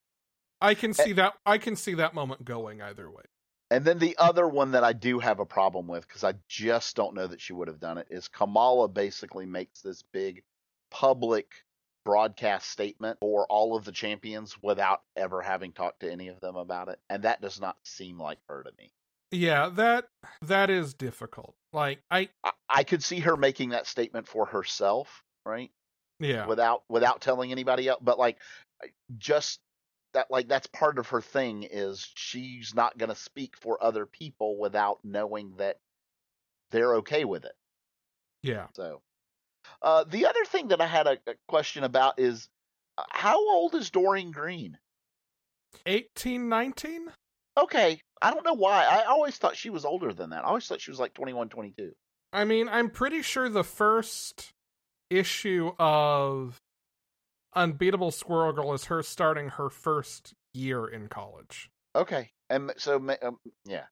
I can see that. I can see that moment going either way.
And then the other one that I do have a problem with because I just don't know that she would have done it is Kamala basically makes this big public broadcast statement for all of the champions without ever having talked to any of them about it. And that does not seem like her to me.
Yeah, that that is difficult. Like I,
I, I could see her making that statement for herself, right?
yeah,
Without without telling anybody else. But like just that like that's part of her thing is she's not going to speak for other people without knowing that they're okay with it.
Yeah.
So, uh, the other thing that I had a, a question about is uh, how old is Doreen Green?
18, 19?
Okay, I don't know why. I always thought she was older than that. I always thought she was like 21, 22.
I mean, I'm pretty sure the first issue of Unbeatable Squirrel Girl is her starting her first year in college.
Okay, and so um, yeah.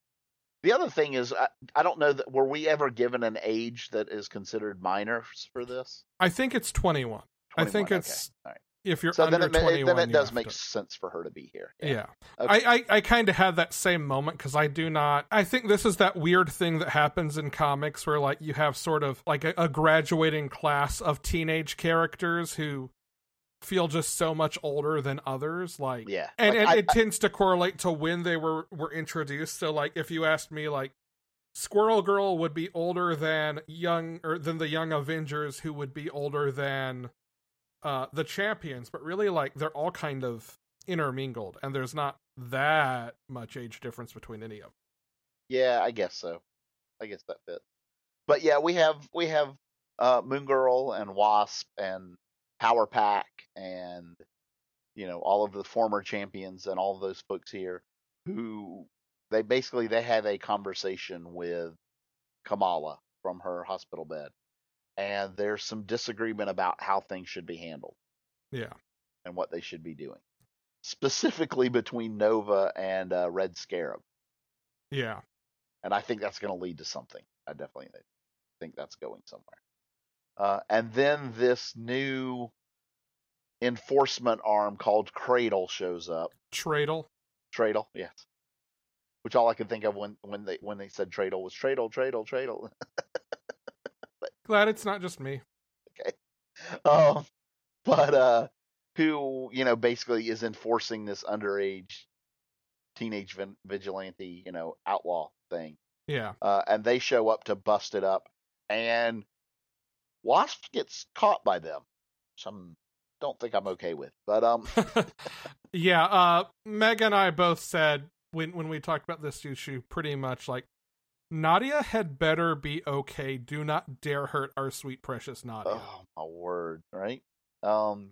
The other thing is, I, I don't know that were we ever given an age that is considered minor for this.
I think it's 21.
21?
I think
okay.
it's
All right.
If you're
So
under
then it,
21.
then it does make
to-
sense for her to be here.
Yeah.
Okay.
I, I, I kind of had that same moment because I do not. I think this is that weird thing that happens in comics where, like, you have sort of like a, a graduating class of teenage characters who feel just so much older than others. Like,
Yeah,
and,
Like,
and
I-
it tends to correlate to when they were were introduced. So, like, if you asked me, like, Squirrel Girl would be older than young or than the Young Avengers, who would be older than uh the Champions, but really, like, they're all kind of intermingled, and there's not that much age difference between any of them.
Yeah, I guess so. I guess that fits. But yeah, we have we have uh, Moon Girl and Wasp and Power Pack and you know all of the former champions and all of those folks here who they basically they have a conversation with Kamala from her hospital bed, and there's some disagreement about how things should be handled
Yeah.
and what they should be doing, specifically between Nova and uh, Red Scarab
Yeah.
and I think that's going to lead to something. I definitely think that's going somewhere. Uh, and then this new enforcement arm called Cradle shows up.
Tradle.
Tradle, yes. Which all I could think of when when they when they said Tradle was Tradle, Tradle, Tradle.
Glad it's not just me. Okay.
Um, but uh, who you know basically is enforcing this underage teenage vin- vigilante you know outlaw thing.
Yeah.
uh, and they show up to bust it up, and Wasp gets caught by them. Some don't think I'm okay with, but um,
yeah. Uh, Meg and I both said when when we talked about this issue, pretty much like Nadia had better be okay. Do not dare hurt our sweet precious Nadia.
oh my word, right? Um,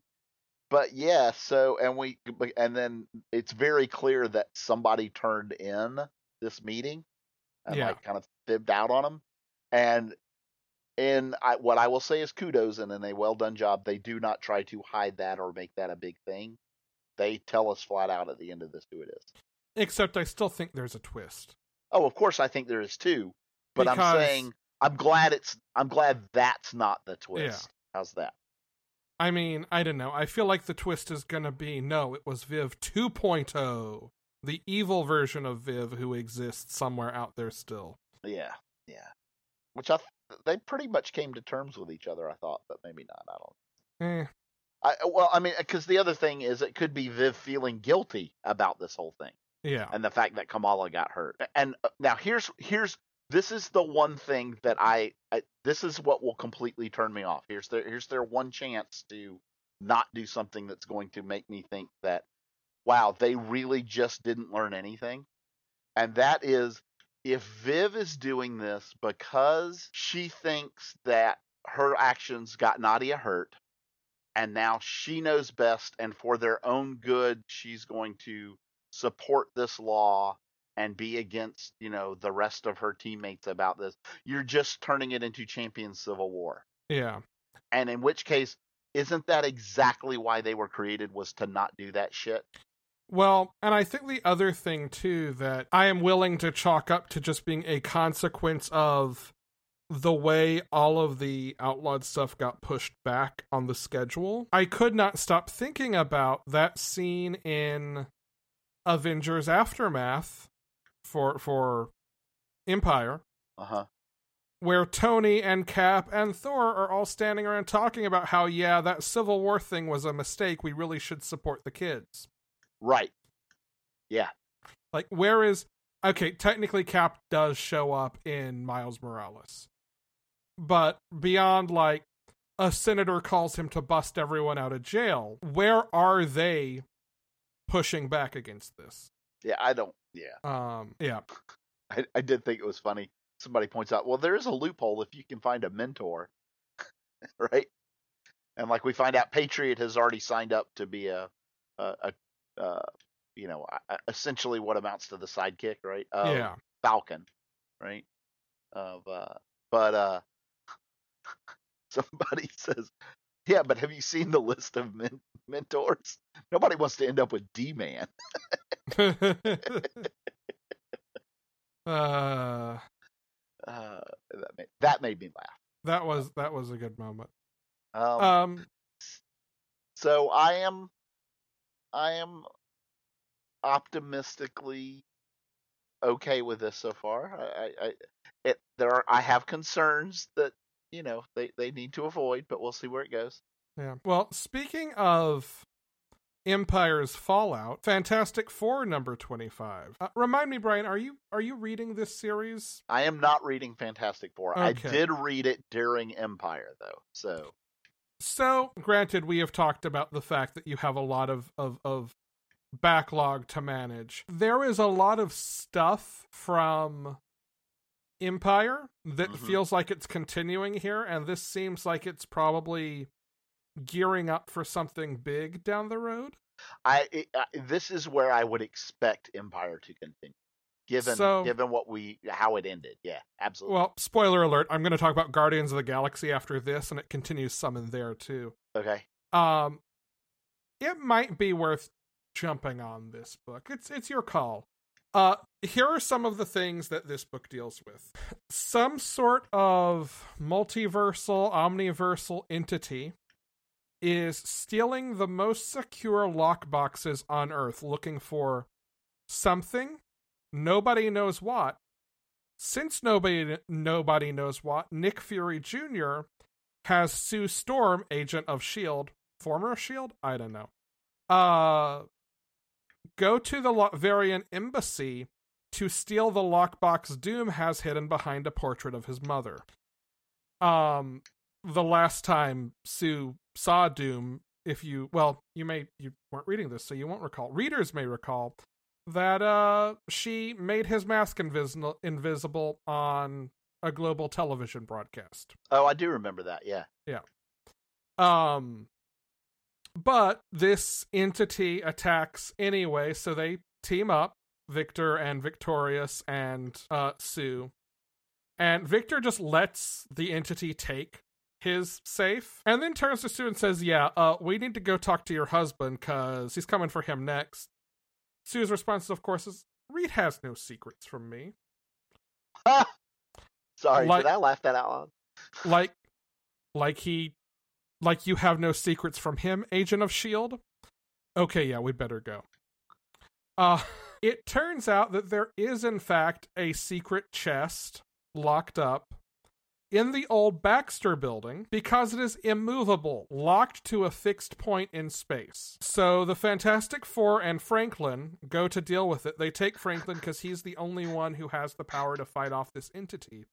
but yeah, so and we and then it's very clear that somebody turned in this meeting and
Yeah.
like kind of fibbed out on them, and and I, what I will say is kudos and in a well done job. They do not try to hide that or make that a big thing. They tell us flat out at the end of this who it is.
Except I still think there's a twist.
Oh, of course, I think there is too. But I'm saying I'm glad it's I'm glad that's not the twist. How's that?
I mean, I don't know. I feel like the twist is gonna be no, it was Viv 2.0, the evil version of Viv who exists somewhere out there still.
Yeah, yeah. Which I th- they pretty much came to terms with each other. I thought, but maybe not. I don't.
Eh,
I well, I mean, because the other thing is, it could be Viv feeling guilty about this whole thing
yeah.
and the fact that Kamala got hurt. And uh, now here's here's this is the one thing that I, I this is what will completely turn me off. Here's their here's their one chance to not do something that's going to make me think that wow, they really just didn't learn anything. And that is if Viv is doing this because she thinks that her actions got Nadia hurt and now she knows best and for their own good she's going to support this law and be against you know the rest of her teammates about this you're just turning it into champion civil war
Yeah.
and in which case isn't that exactly why they were created was to not do that shit
Well, and I think the other thing too that I am willing to chalk up to just being a consequence of the way all of the outlawed stuff got pushed back on the schedule. I could not stop thinking about that scene in Avengers Aftermath for for Empyre
uh-huh
where Tony and Cap and Thor are all standing around talking about how yeah, that Civil War thing was a mistake. We really should support the kids.
right yeah
Like, where is okay? Technically, Cap does show up in Miles Morales, but beyond like a senator calls him to bust everyone out of jail. Where are they pushing back against this?
Yeah, I don't. Yeah,
Um, yeah.
I, I did think it was funny. Somebody points out, well, there is a loophole if you can find a mentor, right? And like we find out, Patriot has already signed up to be a, a, a uh, you know, a- essentially what amounts to the sidekick, right? Of
yeah.
Falcon, right? Of uh, but uh, somebody says, yeah, but have you seen the list of men- mentors? Nobody wants to end up with D Man.
uh,
Uh, that made that made me laugh.
that was that was a good moment.
Um,
Um,
so I am, I am optimistically okay with this so far. I, I, I it there are I have concerns that you know they they need to avoid, but we'll see where it goes.
yeah. Well, speaking of Empyre's Fallout, Fantastic Four number twenty five. Uh, remind me, Brian, are you are you reading this series?
I am not reading Fantastic Four. I did read it during Empire though, so
So, granted, we have talked about the fact that you have a lot of, of, of backlog to manage. There is a lot of stuff from Empyre that
Mhm.
feels like it's continuing here, and this seems like it's probably gearing up for something big down the road.
I, it, I this is where I would expect Empyre to continue, given
So-
given what we how it ended. Yeah, absolutely.
Well, spoiler alert, I'm going to talk about Guardians of the Galaxy after this, and it continues some in there too.
okay.
Um, it might be worth jumping on this book. It's it's your call. Uh, here are some of the things that this book deals with. Some sort of multiversal, omniversal entity is stealing the most secure lockboxes on Earth, looking for something. Nobody knows what. Since nobody nobody knows what, Nick Fury Jr. has Sue Storm, agent of Shield, former Shield, I don't know. Uh, go to the Latverian embassy to steal the lockbox Doom has hidden behind a portrait of his mother. Um, the last time Sue saw Doom, if you well, you may you weren't reading this, so you won't recall. Readers may recall that uh she made his mask invisible invisible on a global television broadcast.
Oh, I do remember that. Yeah. Yeah.
Um, but this entity attacks anyway, so they team up, Victor and Victorious and uh, Sue. And Victor just lets the entity take his safe and then turns to Sue and says, Yeah, uh, we need to go talk to your husband because he's coming for him next. Sue's response, of course, is Reed has no secrets from me.
Sorry,
Like-
did I laugh that out loud?
like like he like you have no secrets from him agent of shield okay yeah we better go uh it turns out that there is in fact a secret chest locked up in the old Baxter building because it is immovable, locked to a fixed point in space. So the Fantastic Four and Franklin go to deal with it. They take Franklin because he's the only one who has the power to fight off this entity.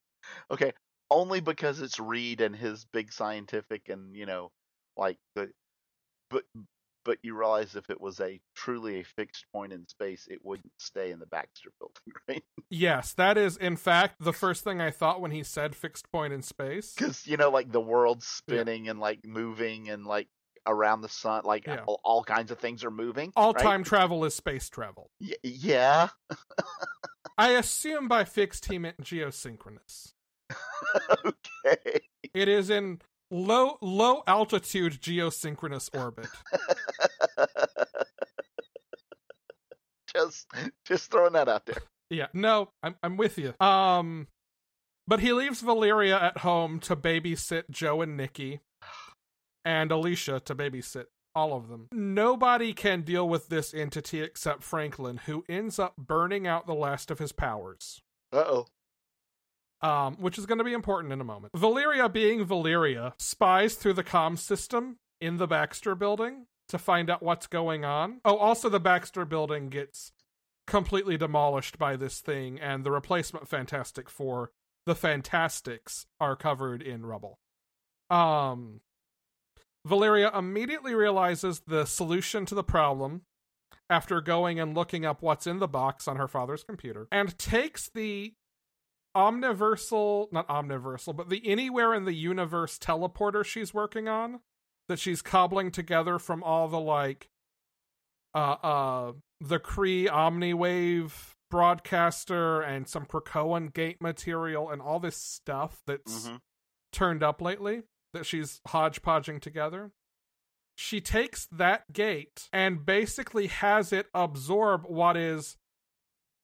Okay, only because it's Reed and his big scientific and you know, like the, but but you realize if it was a truly a fixed point in space, it wouldn't stay in the Baxter building, right?
Yes, that is in fact the first thing I thought when he said fixed point in space.
Because you know, like the world's spinning and like moving and like around the sun, like
Yeah.
all, all kinds of things are moving.
All
right?
time travel is space travel.
Y- yeah.
I assume by fixed he meant geosynchronous.
okay.
It is in low low altitude geosynchronous orbit.
just just throwing that out there.
Yeah, no, I'm I'm with you. Um but he leaves Valeria at home to babysit Joe and Nikki and Alicia to babysit all of them. Nobody can deal with this entity except Franklin, who ends up burning out the last of his powers.
Uh oh.
Um, which is going to be important in a moment. Valeria, being Valeria, spies through the comm system in the Baxter building to find out what's going on. Oh, also, the Baxter building gets completely demolished by this thing, and the replacement Fantastic Four, the Fantastics, are covered in rubble. Um, Valeria immediately realizes the solution to the problem after going and looking up what's in the box on her father's computer and takes the omniversal, not omniversal, but the anywhere in the universe teleporter she's working on that she's cobbling together from all the like uh uh the Kree Omniwave broadcaster and some Krakoan gate material and all this stuff that's
Mhm.
turned up lately that she's hodgepodging together. She takes that gate and basically has it absorb what is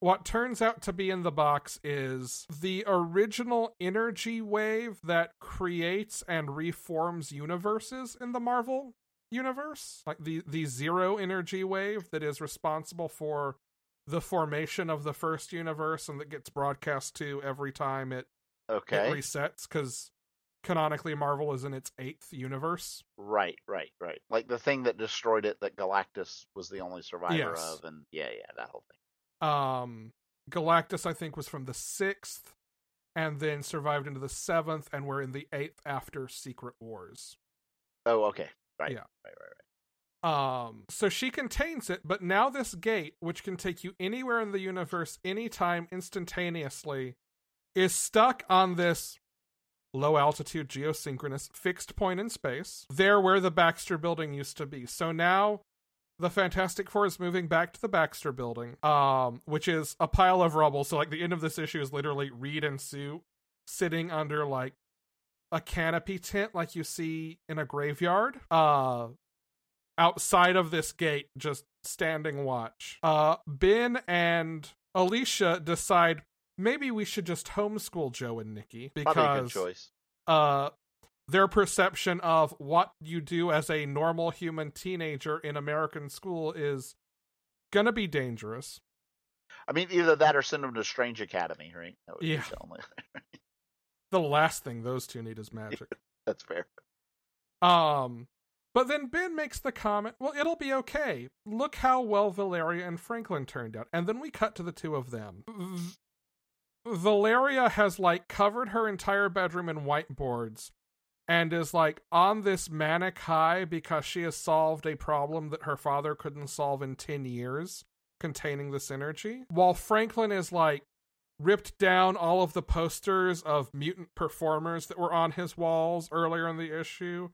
what turns out to be in the box is the original energy wave that creates and reforms universes in the Marvel universe. Like the the zero energy wave that is responsible for the formation of the first universe and that gets broadcast to every time it
Okay.
it resets because canonically Marvel is in its eighth universe.
Right, right, right. Like the thing that destroyed it that Galactus was the only survivor
Yes.
of, and yeah, yeah, that whole thing.
Um, Galactus, I think, was from the sixth, and then survived into the seventh, and we're in the eighth after Secret Wars.
Oh, okay. Right.
Yeah.
Right, right, right.
Um, so she contains it, but now this gate, which can take you anywhere in the universe, anytime, instantaneously, is stuck on this low altitude geosynchronous fixed point in space, there where the Baxter building used to be. So now the Fantastic Four is moving back to the Baxter building, um, which is a pile of rubble. So like the end of this issue is literally Reed and Sue sitting under like a canopy tent like you see in a graveyard. Uh outside of this gate just standing watch. Uh Ben and Alicia decide maybe we should just homeschool Joe and Nikki
Probably a good
because
choice.
uh their perception of what you do as a normal human teenager in American school is gonna be dangerous.
I mean, either that or send them to Strange Academy, right? That would be
Yeah.
the only-
The last thing those two need is magic.
That's fair.
Um, but then Ben makes the comment, "Well, it'll be okay. Look how well Valeria and Franklin turned out." And then we cut to the two of them. V- Valeria has like covered her entire bedroom in whiteboards and is like on this manic high because she has solved a problem that her father couldn't solve in 10 years containing this energy. While Franklin is like ripped down all of the posters of mutant performers that were on his walls earlier in the issue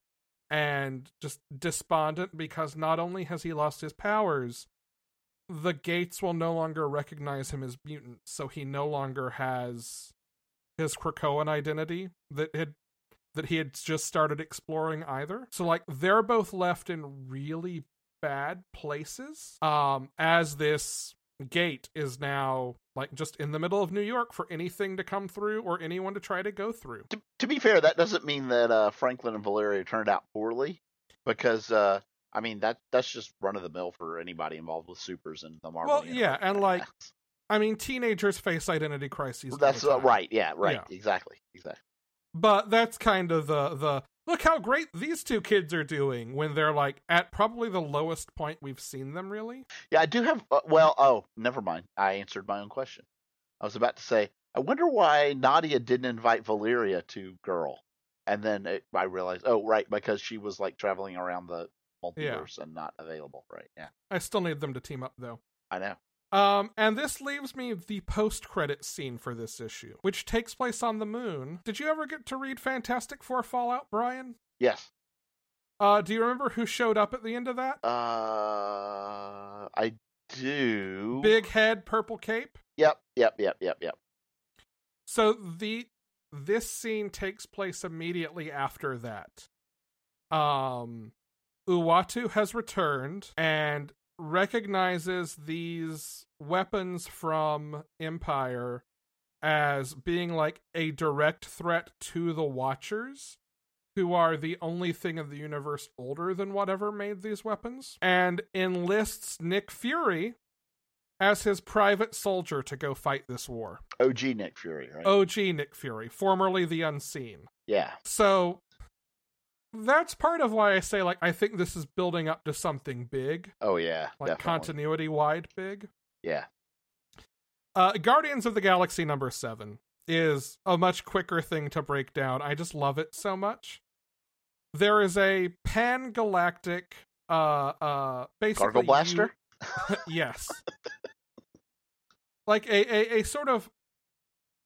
and just despondent because not only has he lost his powers, the gates will no longer recognize him as mutant, so he no longer has his Krakoan identity that had that he had just started exploring either. So like they're both left in really bad places. Um as this gate is now like just in the middle of New York for anything to come through or anyone to try to go through.
To, to be fair, that doesn't mean that uh, Franklin and Valeria turned out poorly, because uh, I mean that that's just run of the mill for anybody involved with supers and the Marvel.
Well, yeah, and, like. I mean, teenagers face identity crises. all
that's uh, right. Yeah, right.
Yeah.
Exactly. Exactly.
But that's kind of the the look how great these two kids are doing when they're like at probably the lowest point we've seen them really.
Yeah, I do have. Uh, well, oh, never mind. I answered my own question. I was about to say, I wonder why Nadia didn't invite Valeria to Girl, and then it, I realized, oh, right, because she was like traveling around the multiverse and not available. Right? Yeah,
I still need them to team up though.
I know.
Um, and this leaves me the post-credit scene for this issue, which takes place on the moon. Did you ever get to read Fantastic Four Fallout, Brian?
Yes.
Uh, do you remember who showed up at the end of that?
Uh, I do.
Big head, purple cape.
Yep. Yep. Yep. Yep. Yep.
So the this scene takes place immediately after that. Um Uatu has returned and recognizes these weapons from Empyre as being like a direct threat to the Watchers, who are the only thing in the universe older than whatever made these weapons, and enlists Nick Fury as his private soldier to go fight this war.
OG Nick Fury. Right.
OG Nick Fury, formerly the Unseen.
Yeah.
So that's part of why I say like I think this is building up to something big,
Oh yeah.
like continuity wide big.
Yeah.
Uh Guardians of the Galaxy number 7 is a much quicker thing to break down. I just love it so much. there is a pan galactic uh uh basically
Gargle blaster.
you- yes. like a, a, a sort of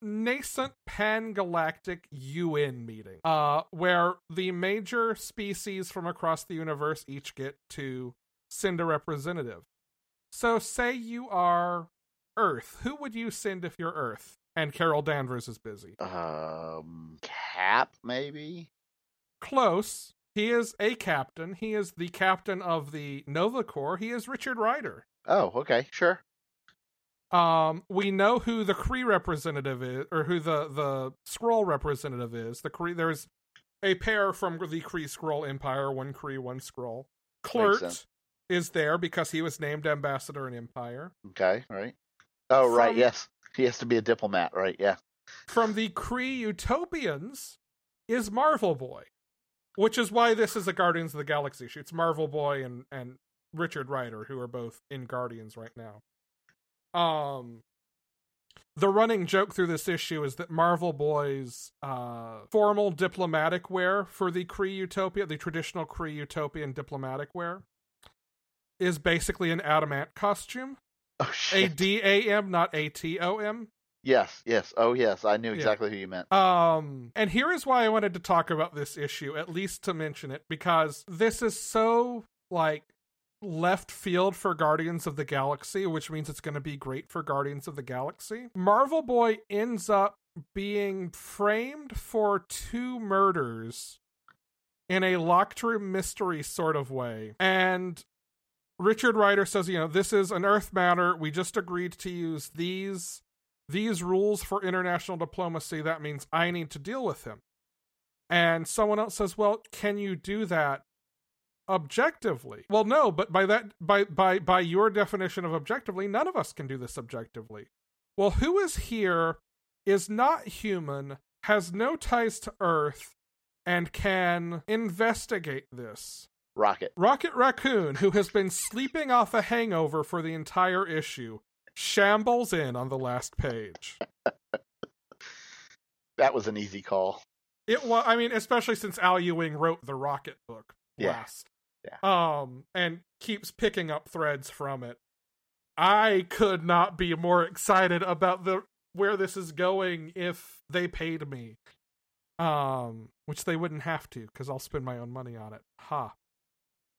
nascent pan galactic UN meeting. Uh where the major species from across the universe each get to send a representative. So say you are Earth. Who would you send if you're Earth? And Carol Danvers is busy.
Um, Cap maybe.
Close. He is a captain. He is the captain of the Nova Corps. He is Richard Rider.
Oh, okay, sure.
Um, we know who the Kree representative is, or who the the Skrull representative is. The Kree. There's a pair from the Kree Skrull Empire. One Kree, one Skrull.
Kl'rt
is there because he was named ambassador in Empyre.
Okay, right. Oh, right. Yes, he has to be a diplomat, right? Yeah.
From the Kree Utopians is Marvel Boy, which is why this is a Guardians of the Galaxy issue. It's Marvel Boy and and Richard Rider who are both in Guardians right now. Um, the running joke through this issue is that Marvel Boy's uh, formal diplomatic wear for the Kree Utopia, the traditional Kree Utopian diplomatic wear, is basically an Adam Ant costume.
Oh shit.
D A M, not A T O M.
yes, yes. Oh yes, I knew
Yeah.
exactly who you meant.
Um, and here is why I wanted to talk about this issue, at least to mention it, because this is so like left field for Guardians of the Galaxy, which means it's going to be great for Guardians of the Galaxy. Marvel Boy ends up being framed for two murders in a locked room mystery sort of way. And Richard Rider says, you know, this is an Earth matter. We just agreed to use these these rules for international diplomacy. That means I need to deal with him. And someone else says, well, can you do that objectively? Well, no, but by that by by by your definition of objectively, none of us can do this objectively. Well, who is here is not human, has no ties to Earth, and can investigate this.
Rocket.
Rocket Raccoon, who has been sleeping off a hangover for the entire issue, shambles in on the last page.
That was an easy call.
It was, I mean, especially since Al Ewing wrote the Rocket book
Yeah.
last.
Yeah.
Um, and keeps picking up threads from it. I could not be more excited about the where this is going if they paid me. Um, which they wouldn't have to because I'll spend my own money on it. Ha.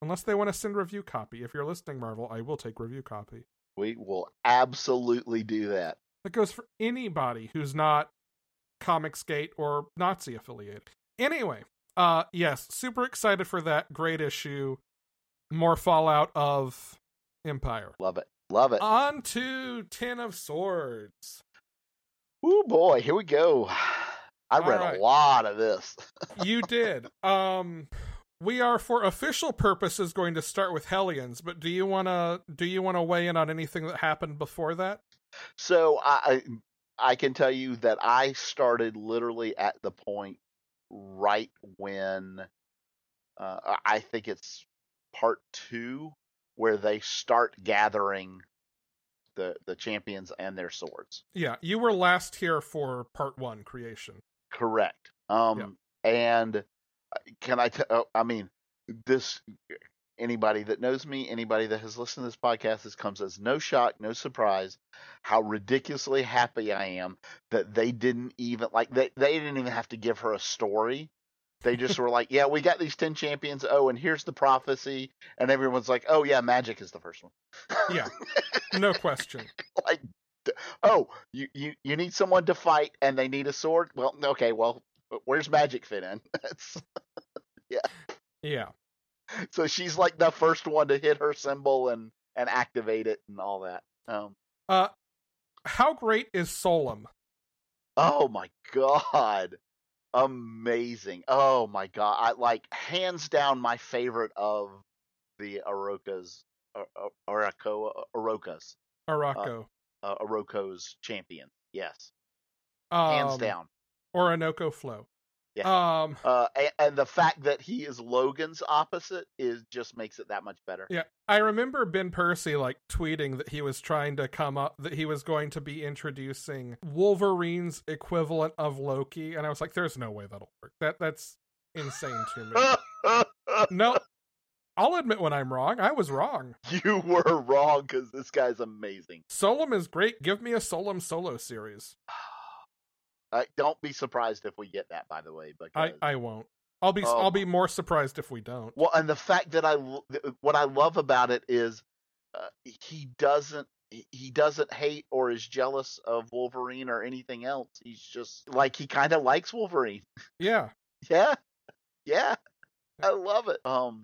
Unless they want to send review copy. If you're listening, Marvel, I will take review copy.
We will absolutely do that.
That goes for anybody who's not Comicsgate or Nazi affiliated. Anyway, uh yes, super excited for that great issue. More fallout of Empyre.
Love it. Love it.
On to Ten of Swords.
Oh boy, here we go. I read
right.
a lot of this.
You did. Um we are for official purposes going to start with Hellions, but do you wanna do you wanna weigh in on anything that happened before that?
So I I can tell you that I started literally at the point right when uh, I- think it's part two where they start gathering the the champions and their swords.
Yeah, you were last here for part one creation.
Correct. Um, and uh, can I? T- oh, I mean, this. Anybody that knows me, anybody that has listened to this podcast, this comes as no shock, no surprise. How ridiculously happy I am that they didn't even like they they didn't even have to give her a story. They just were like, "Yeah, we got these ten champions. Oh, and here's the prophecy." And everyone's like, "Oh yeah, magic is the first one."
Yeah. No question.
like oh you, you you need someone to fight and they need a sword well okay well where's magic fit in That's-
yeah. Yeah.
so she's like the first one to hit her symbol and and activate it and all that um
Uh, how great is Solem?
oh my god amazing oh my god i like hands down my favorite of the Arokas or Arako Arokas
Arako.
uh, Aroko's champion yes
um,
hands down
Orinoco Flow. Um,
Uh, and, and the fact that he is Logan's opposite is just makes it that much better.
yeah, I remember Ben Percy like tweeting that he was trying to come up that he was going to be introducing Wolverine's equivalent of Loki, and I was like, "There's no way that'll work. That that's insane to me." no, I'll admit when I'm wrong. I was wrong.
you were wrong because this guy's amazing.
Solem is great. Give me a Solem solo series.
Uh, don't be surprised if we get that, by the way. Because
I, I won't. I'll be
Oh.
I'll be more surprised if we don't.
well, and the fact that I what I love about it is uh, he doesn't he- he doesn't hate or is jealous of Wolverine or anything else. He's just like he kind of likes Wolverine.
Yeah.
Yeah, yeah, I love it. Um,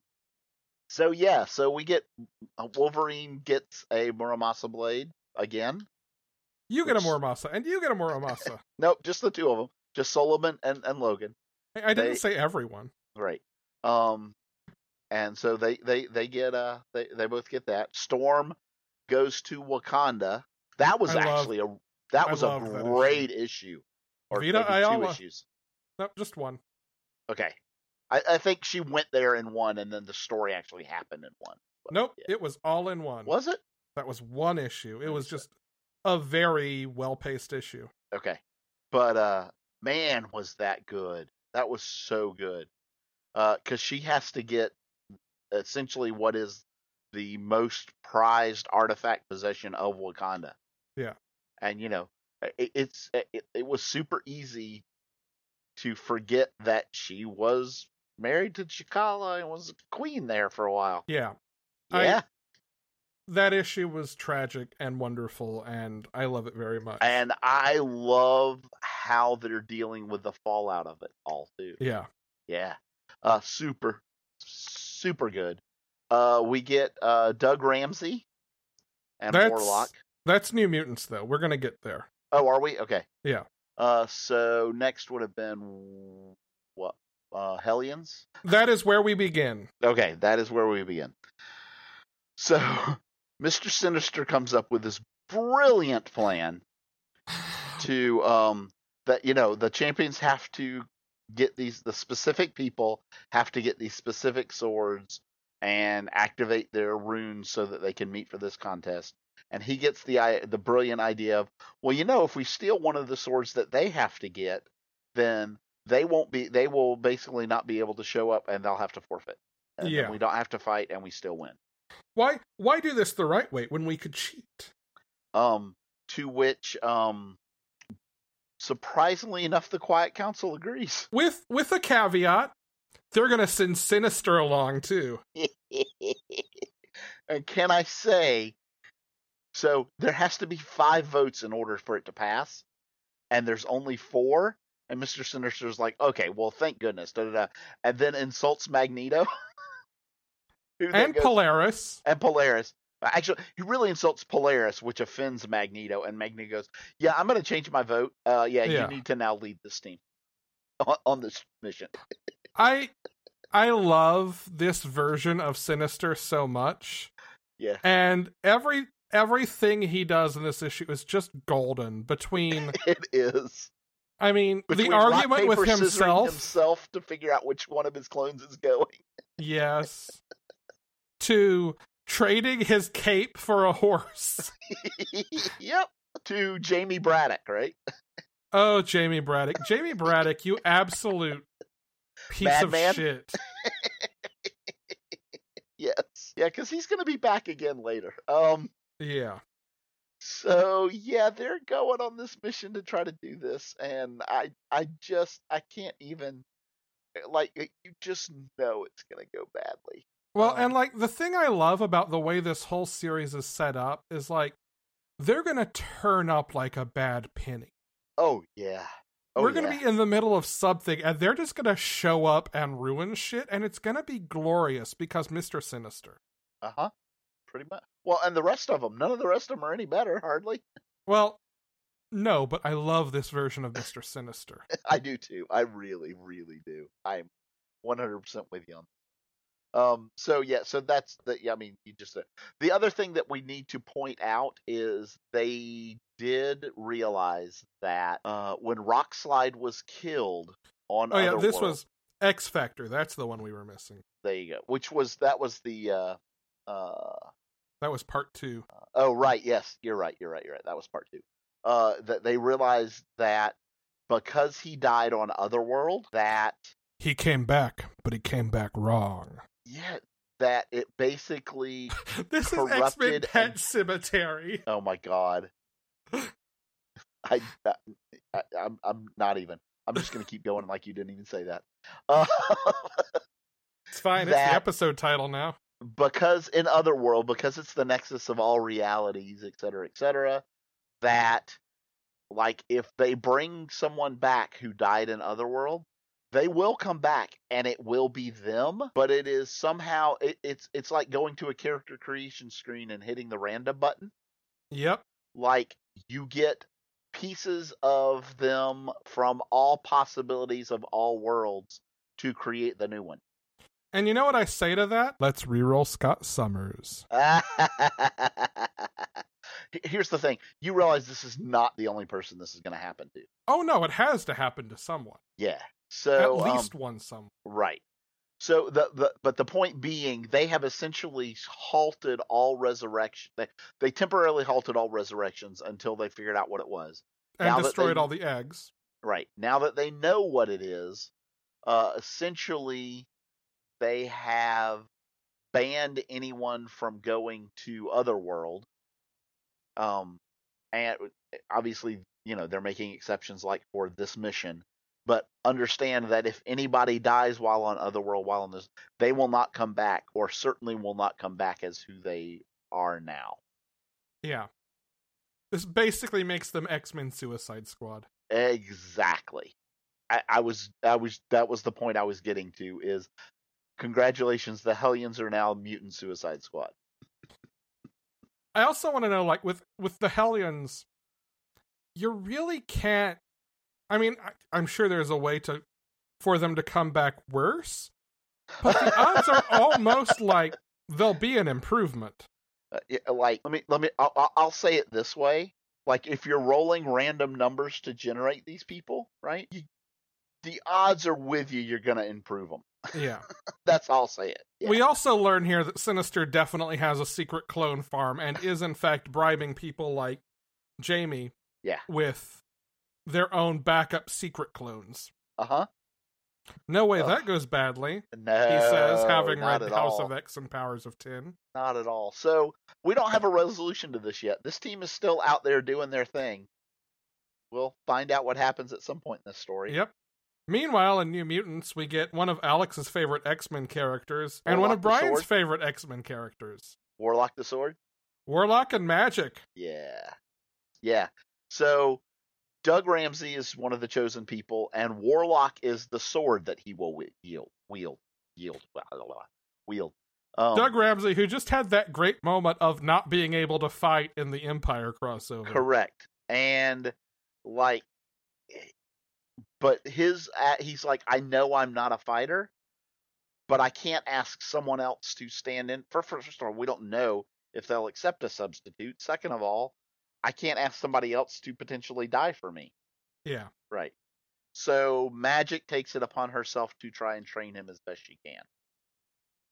so yeah, so we get uh, Wolverine gets a Muramasa blade again.
You get a Muramasa, and you get a Muramasa.
Nope, just the two of them, just Solomon and and Logan.
I I didn't
They-
say everyone.
Right. Um, and so they they they get uh they they both get that. Storm goes to Wakanda. That was
I love-
actually a that was a
that issue.
great issue. Or
Vita
maybe two
Ayala.
issues.
No, just one.
Okay. I, I think she went there in one, and then the story actually happened in one. But,
Nope,
yeah.
it was all in one.
Was it?
That was one issue. It was just a very well paced issue.
Okay. But uh man was that good. That was so good. Uh cuz she has to get essentially what is the most prized artifact possession of Wakanda.
Yeah.
And you know, it, it's it, it was super easy to forget that she was married to T'Challa and was a queen there for a while.
Yeah.
Yeah.
That issue was tragic and wonderful, and I love it very much.
and I love how they're dealing with the fallout of it all too.
yeah.
Yeah. Uh super super good. Uh we get uh Doug Ramsey and
That's-
Warlock.
That's New Mutants, though. We're going to get there.
Oh, are we? Okay.
Yeah.
Uh so next would have been what? Uh Hellions?
That is where we begin.
Okay, that is where we begin. So Mr. Sinister comes up with this brilliant plan to um that you know the champions have to get these the specific people have to get these specific swords and activate their runes so that they can meet for this contest and he gets the the brilliant idea of well you know if we steal one of the swords that they have to get then they won't be they will basically not be able to show up and they'll have to forfeit and
Yeah.
we don't have to fight and we still win
Why why do this the right way when we could cheat?
um to which um surprisingly enough the quiet council agrees
With with a caveat, they're going to send Sinister along too.
and can I say, so there has to be five votes in order for it to pass, and there's only four. And Mr. Sinister's like, okay, well, thank goodness, da da da, and then insults Magneto
And
goes-
Polaris.
and Polaris. Actually, he really insults Polaris, which offends Magneto. And Magneto goes, "Yeah, I'm going to change my vote. Uh, yeah,
Yeah.
you need to now lead this team on, on this mission."
I I love this version of Sinister so much.
Yeah,
And every everything he does in this issue is just golden between
it is.
I mean
Between
the argument with himself
himself to figure out which one of his clones is going.
yes to trading his cape for a horse.
yep. To Jamie Braddock, right?
Oh, Jamie Braddock. Jamie Braddock, you absolute piece
Madman?
of shit.
Yes. Yeah, because he's going to be back again later. Um.
Yeah.
So yeah, they're going on this mission to try to do this, and I, I just, I can't even, like, you just know it's going to go badly.
Well,
Um,
and like the thing I love about the way this whole series is set up is like they're going to turn up like a bad penny.
Oh yeah. Oh,
We're going
yeah.
to be in the middle of something and they're just going to show up and ruin shit and it's going to be glorious because Mr. Sinister.
Uh huh. Pretty much. Well, and the rest of them, none of the rest of them are any better, hardly.
Well, no, but I love this version of Mr. Sinister.
I do too. I really, really do. I'm 100% with you on. Um. So yeah. So that's the. Yeah. I mean, you just. Uh, the other thing that we need to point out is they did realize that uh, when Rockslide was killed on.
Oh yeah, this was X Factor. That's the one we were missing.
There you go. Which was that was the. Uh, uh,
That was part 2.
Oh, right. Yes, you're right. You're right. You're right. That was part two. Uh, that they realized that because he died on Otherworld, that
he came back, but he came back wrong.
Yeah, that it basically.
this is X Men
Corrupted
Pet
and-
Cemetery.
Oh my god. I, I I'm I'm not even. I'm just gonna keep going like you didn't even say that. Uh,
It's fine. It's the episode title now.
because in Otherworld, because it's the nexus of all realities, et cetera, et cetera, that like if they bring someone back who died in Otherworld, they will come back and it will be them, but it is somehow it, it's it's like going to a character creation screen and hitting the random button.
Yep.
Like you get pieces of them from all possibilities of all worlds to create the new one.
And you know what I say to that? Let's reroll Scott Summers.
Here's the thing: you realize this is not the only person this is going to happen to.
Oh no, it has to happen to someone.
Yeah. So
At
um,
least one someone.
right. So the, the but the point being, they have essentially halted all resurrection. They they temporarily halted all resurrections until they figured out what it was.
And
now
destroyed
they-
all the eggs.
Right. Now that they know what it is, uh, essentially they have banned anyone from going to Otherworld. Um, and obviously, you know, they're making exceptions like for this mission. But understand that if anybody dies while on Otherworld, while on this, they will not come back, or certainly will not come back as who they are now.
Yeah. This basically makes them X Men Suicide Squad.
Exactly. I, I was I was that was the point I was getting to is congratulations, the Hellions are now mutant suicide squad.
I also want to know, like with with the Hellions, you really can't. I mean, I, I'm sure there's a way to for them to come back worse, but the odds are almost like there'll be an improvement.
Uh, yeah, like let me let me I'll, I'll- say it this way like if you're rolling random numbers to generate these people right you, the odds are with you you're gonna improve them
Yeah.
that's all i'll say it yeah.
We also learn here that Sinister definitely has a secret clone farm and is in fact bribing people like Jamie
Yeah.
with their own backup secret clones.
uh-huh
No way
Ugh.
that goes badly.
no
He says, having read House
all.
of X and Powers of Ten.
not at all so we don't have a resolution to this yet this team is still out there doing their thing we'll find out what happens at some point in this story
Yep. Meanwhile, in New Mutants, we get one of Alex's favorite X Men characters and one of Brian's favorite X Men characters
warlock the sword
Warlock and Magik.
Yeah. Yeah. So Doug Ramsey is one of the chosen people, and Warlock is the sword that he will wi- yield, wield, yield, wield. Um,
Doug Ramsey, who just had that great moment of not being able to fight in the Empyre crossover.
correct, and like, but his he's like, I know I'm not a fighter, but I can't ask someone else to stand in. For first of all, we don't know if they'll accept a substitute. Second of all, I can't ask somebody else to potentially die for me.
Yeah.
Right. So Magik takes it upon herself to try and train him as best she can.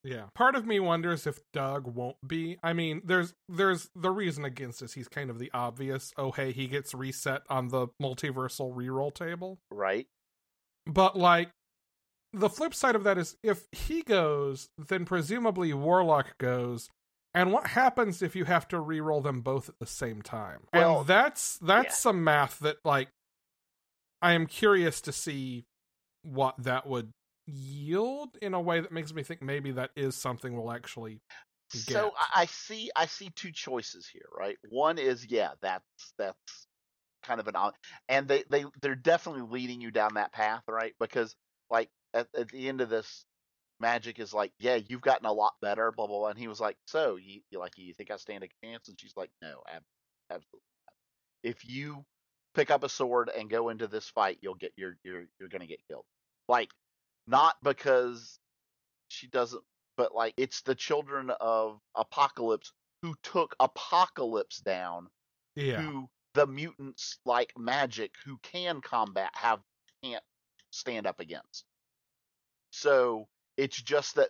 Yeah. Part of me wonders if Doug won't be. I mean, there's there's the reason against this. He's kind of the obvious, oh hey, he gets reset on the multiversal reroll table.
Right.
But like the flip side of that is if he goes, then presumably Warlock goes. And what happens if you have to reroll them both at the same time?
Well,
and that's that's
yeah.
some math that like I am curious to see what that would yield in a way that makes me think maybe that is something we'll actually Get.
so I see I see two choices here, right? One is yeah, that's that's kind of an odd and they, they they're definitely leading you down that path, right? Because like at, at the end of this Magik is like, yeah, you've gotten a lot better, blah blah blah. And he was like, so you, you like you think I stand a chance? And she's like, no, ab- absolutely not. If you pick up a sword and go into this fight, you'll get you're you're you're gonna get killed. Like not because she doesn't, but like it's the children of Apocalypse who took Apocalypse down,
Yeah.
who the mutants like Magik who can combat have can't stand up against. So it's just that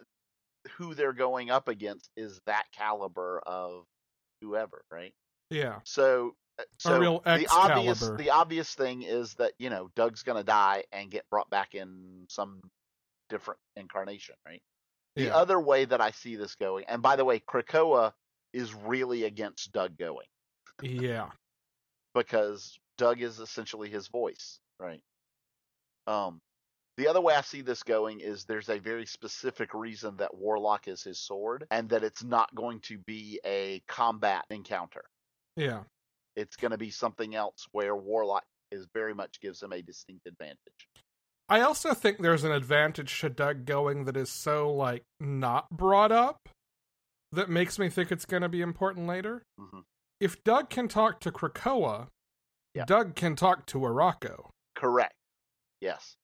who they're going up against is that caliber of whoever, right?
Yeah.
So, uh, so the obvious the obvious thing is that you know Doug's gonna die and get brought back in some different incarnation, right? The
Yeah.
other way that I see this going, and by the way, Krakoa is really against Doug going
yeah.
because Doug is essentially his voice, right? Um, the other way I see this going is there's a very specific reason that Warlock is his sword, and that it's not going to be a combat encounter.
Yeah.
It's going to be something else where Warlock is very much gives him a distinct advantage.
I also think there's an advantage to Doug going that is so like not brought up that makes me think it's going to be important later.
hmm
If Doug can talk to Krakoa,
Yeah.
Doug can talk to Arakko.
Correct. Yes.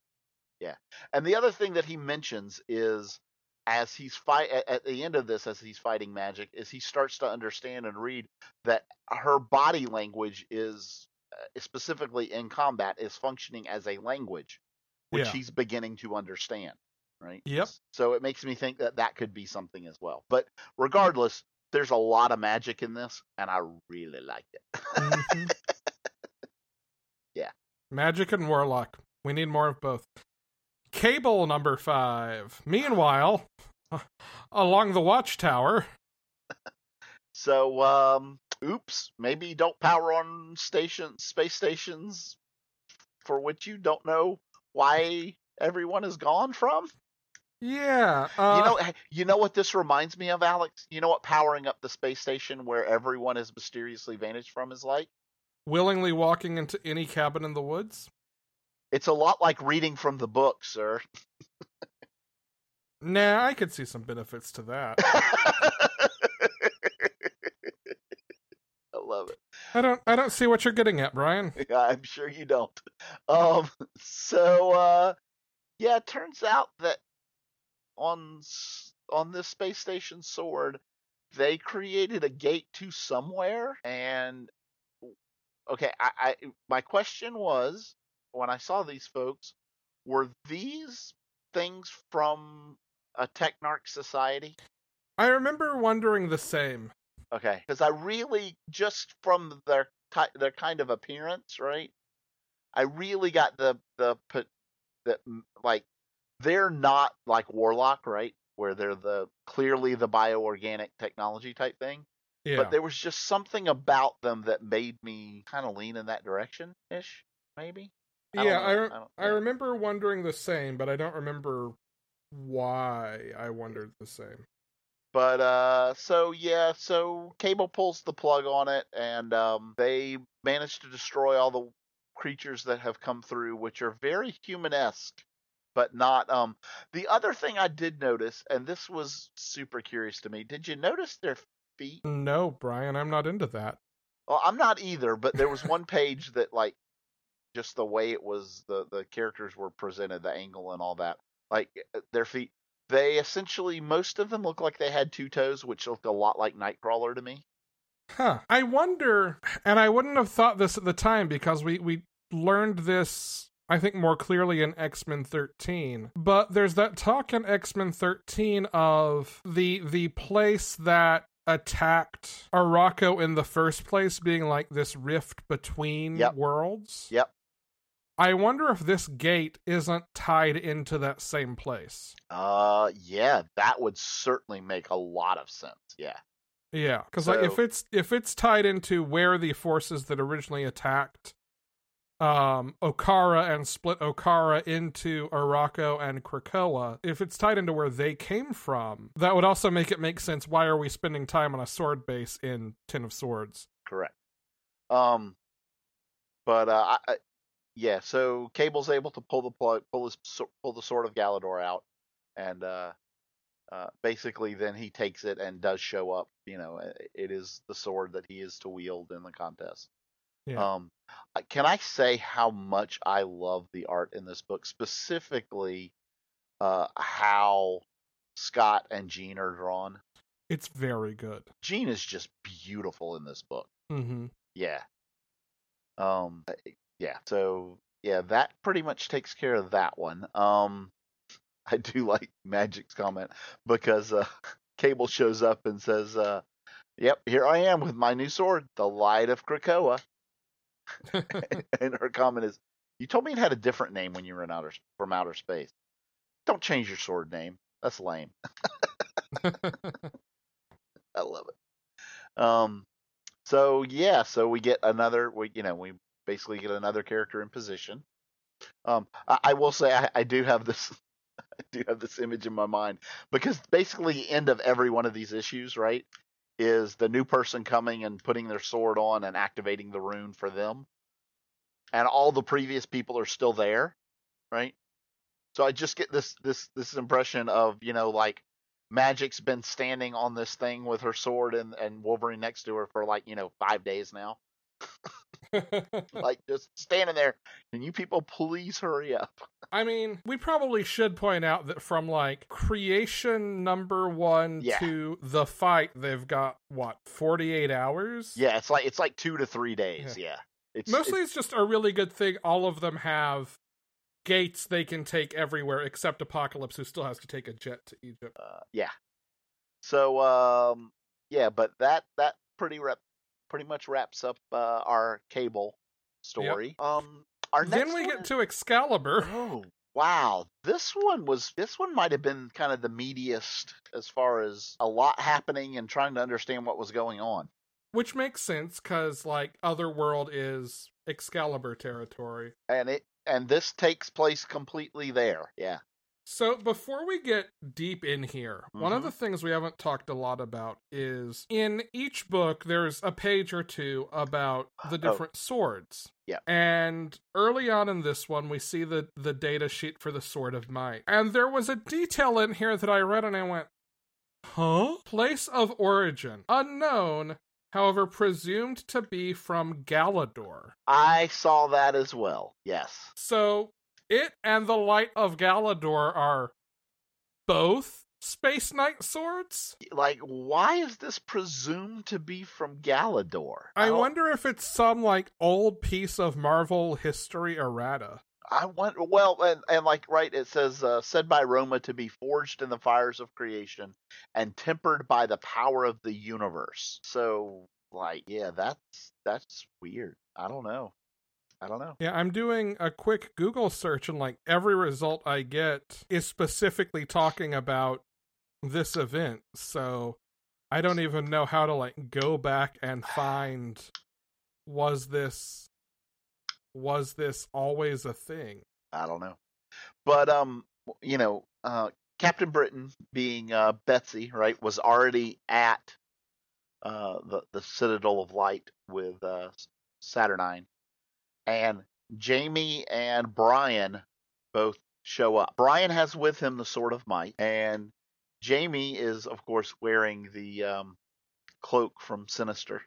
Yeah. And the other thing that he mentions is as he's fight at, the end of this as he's fighting Magik is he starts to understand and read that her body language is uh, specifically in combat is functioning as a language which
Yeah.
he's beginning to understand right
Yep.
so it makes me think that that could be something as well but regardless there's a lot of magic in this and i really like it
Mhm.
Yeah.
Magik and Warlock. We need more of both. Cable number five. Meanwhile, along the watchtower.
So, um, oops, maybe don't power on station space stations for which you don't know why everyone is gone from.
Yeah. Uh,
you know, you know what this reminds me of, Alex. You know what powering up the space station where everyone has mysteriously vanished from is like.
willingly walking into any cabin in the woods.
It's a lot like reading from the book, sir.
Nah, I could see some benefits to that.
I love it.
I don't. I don't see what you're getting at, Brian.
Yeah, I'm sure you don't. Um, so uh, yeah, it turns out that on on this space station sword, they created a gate to somewhere, and okay, I, I my question was when I saw these folks, were these things from a Technarch society?
I remember wondering the same.
Okay, because I really just from their their kind of appearance, right? I really got the the put that like they're not like Warlock, right? Where they're the clearly the bioorganic technology type thing,
Yeah.
but there was just something about them that made me kind of lean in that direction ish, maybe.
Yeah. I, re-
I
I remember wondering the same, but I don't remember why I wondered the same.
But uh so yeah, so Cable pulls the plug on it and um they manage to destroy all the creatures that have come through which are very humanesque but not um the other thing I did notice and this was super curious to me. Did you notice their feet?
No, Brian, I'm not into that.
Well, I'm not either, but there was one page that like just the way it was the the characters were presented, the angle and all that. Like uh, their feet they essentially most of them look like they had two toes, which looked a lot like Nightcrawler to me.
Huh. I wonder, and I wouldn't have thought this at the time because we we learned this. I think more clearly in X Men 13, but there's that talk in X Men 13 of the the place that attacked Arakko in the first place being like this rift between
Yep.
worlds.
Yep.
I wonder if this gate isn't tied into that same place.
Uh, yeah, that would certainly make a lot of sense. Yeah.
Yeah, because like if it's if it's tied into where the forces that originally attacked um Okkara and split Okkara into Arakko and Krakoa, if it's tied into where they came from, that would also make it make sense. Why are we spending time on a sword base in Ten of Swords?
Correct. Um, but uh, I, I, yeah. So Cable's able to pull the plug, pull his, pull the sword of Galador out, and uh, uh, basically then he takes it and does show up. You know, it is the sword that he is to wield in the contest.
Yeah.
Um, can I say how much I love the art in this book, specifically uh, how Scott and Jean are drawn?
It's very good.
Jean is just beautiful in this book.
Mm-hmm.
Yeah. Um yeah, so yeah, that pretty much takes care of that one. Um I do like Magik's comment because uh Cable shows up and says uh Yep, here I am with my new sword, the Light of Krakoa. and her comment is, "You told me it had a different name when you were in outer from outer space." don't change your sword name. That's lame. I love it. Um, so yeah, so we get another. We you know we basically get another character in position. Um, I, I will say I, I do have this. I do have this image in my mind because basically the end of every one of these issues, right, is the new person coming and putting their sword on and activating the rune for them, and all the previous people are still there, right? So I just get this this this impression of you know like Magik's been standing on this thing with her sword and, and Wolverine next to her for like, you know, five days now. like just standing there. Can you people please hurry up?
I mean, we probably should point out that from like creation number one
Yeah.
to the fight, they've got what, 48 hours?
Yeah, it's like it's like two to three days. Yeah. It's
Mostly it's just a really good thing. All of them have gates they can take everywhere except Apocalypse, who still has to take a jet to Egypt.
uh, yeah. So um yeah, but that that pretty rep pretty much wraps up uh, our cable story. Um our next
Then we
one
get to Excalibur.
Oh wow, this one was this one might have been kind of the meatiest as far as a lot happening and trying to understand what was going on.
Which makes sense because, like, Otherworld is Excalibur territory.
And it and this takes place completely there. Yeah.
So, before we get deep in here, one of
Mhm.
the things we haven't talked a lot about is in each book, there's a page or two about the
Oh.
different swords.
Yeah.
And early on in this one, we see the, the data sheet for the Sword of Might. And there was a detail in here that I read and I went, huh? Place of origin unknown, however, presumed to be from Galador.
I saw that as well. Yes.
So it and the Light of Galador are both Space Knight swords.
Like why is this presumed to be from Galador?
I
don't-
wonder if it's some like old piece of Marvel history errata.
I want, Well, and, and like right, it says uh, said by Roma to be forged in the fires of creation and tempered by the power of the universe. So, like, yeah, that's that's weird. I don't know. I don't know.
Yeah, I'm doing a quick Google search and like every result I get is specifically talking about this event. So I don't even know how to like go back and find was this was this always a thing?
I don't know. But um, you know, uh, Captain Britain being uh, Betsy, right, was already at uh, the the Citadel of Light with uh, Saturnine, and Jamie and Brian both show up. Brian has with him the Sword of Might, and Jamie is, of course, wearing the um, cloak from Sinister.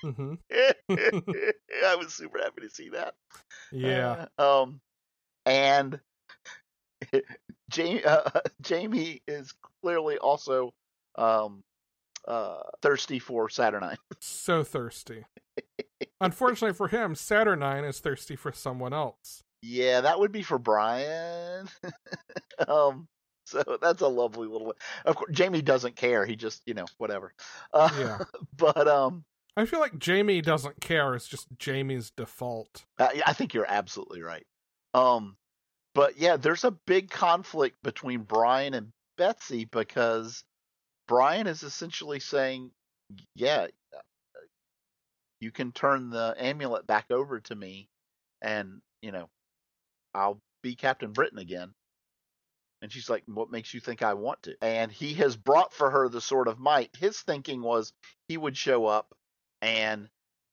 hmm
I was super happy to see that.
Yeah.
Uh, um, and Jamie, uh, Jamie is clearly also um, uh, thirsty for Saturnine.
so thirsty. Unfortunately for him, Saturnine is thirsty for someone else.
Yeah, that would be for Brian. um, so that's a lovely little. Of course, Jamie doesn't care. He just, you know, whatever. Uh,
Yeah.
But um,
I feel like Jamie doesn't care. It's just Jamie's default.
I, I think you're absolutely right. Um, but yeah, there's a big conflict between Brian and Betsy because Brian is essentially saying, "Yeah, uh, you can turn the amulet back over to me, and you know, I'll be Captain Britain again." And she's like, "What makes you think I want to?" And he has brought for her the Sword of Might. His thinking was he would show up and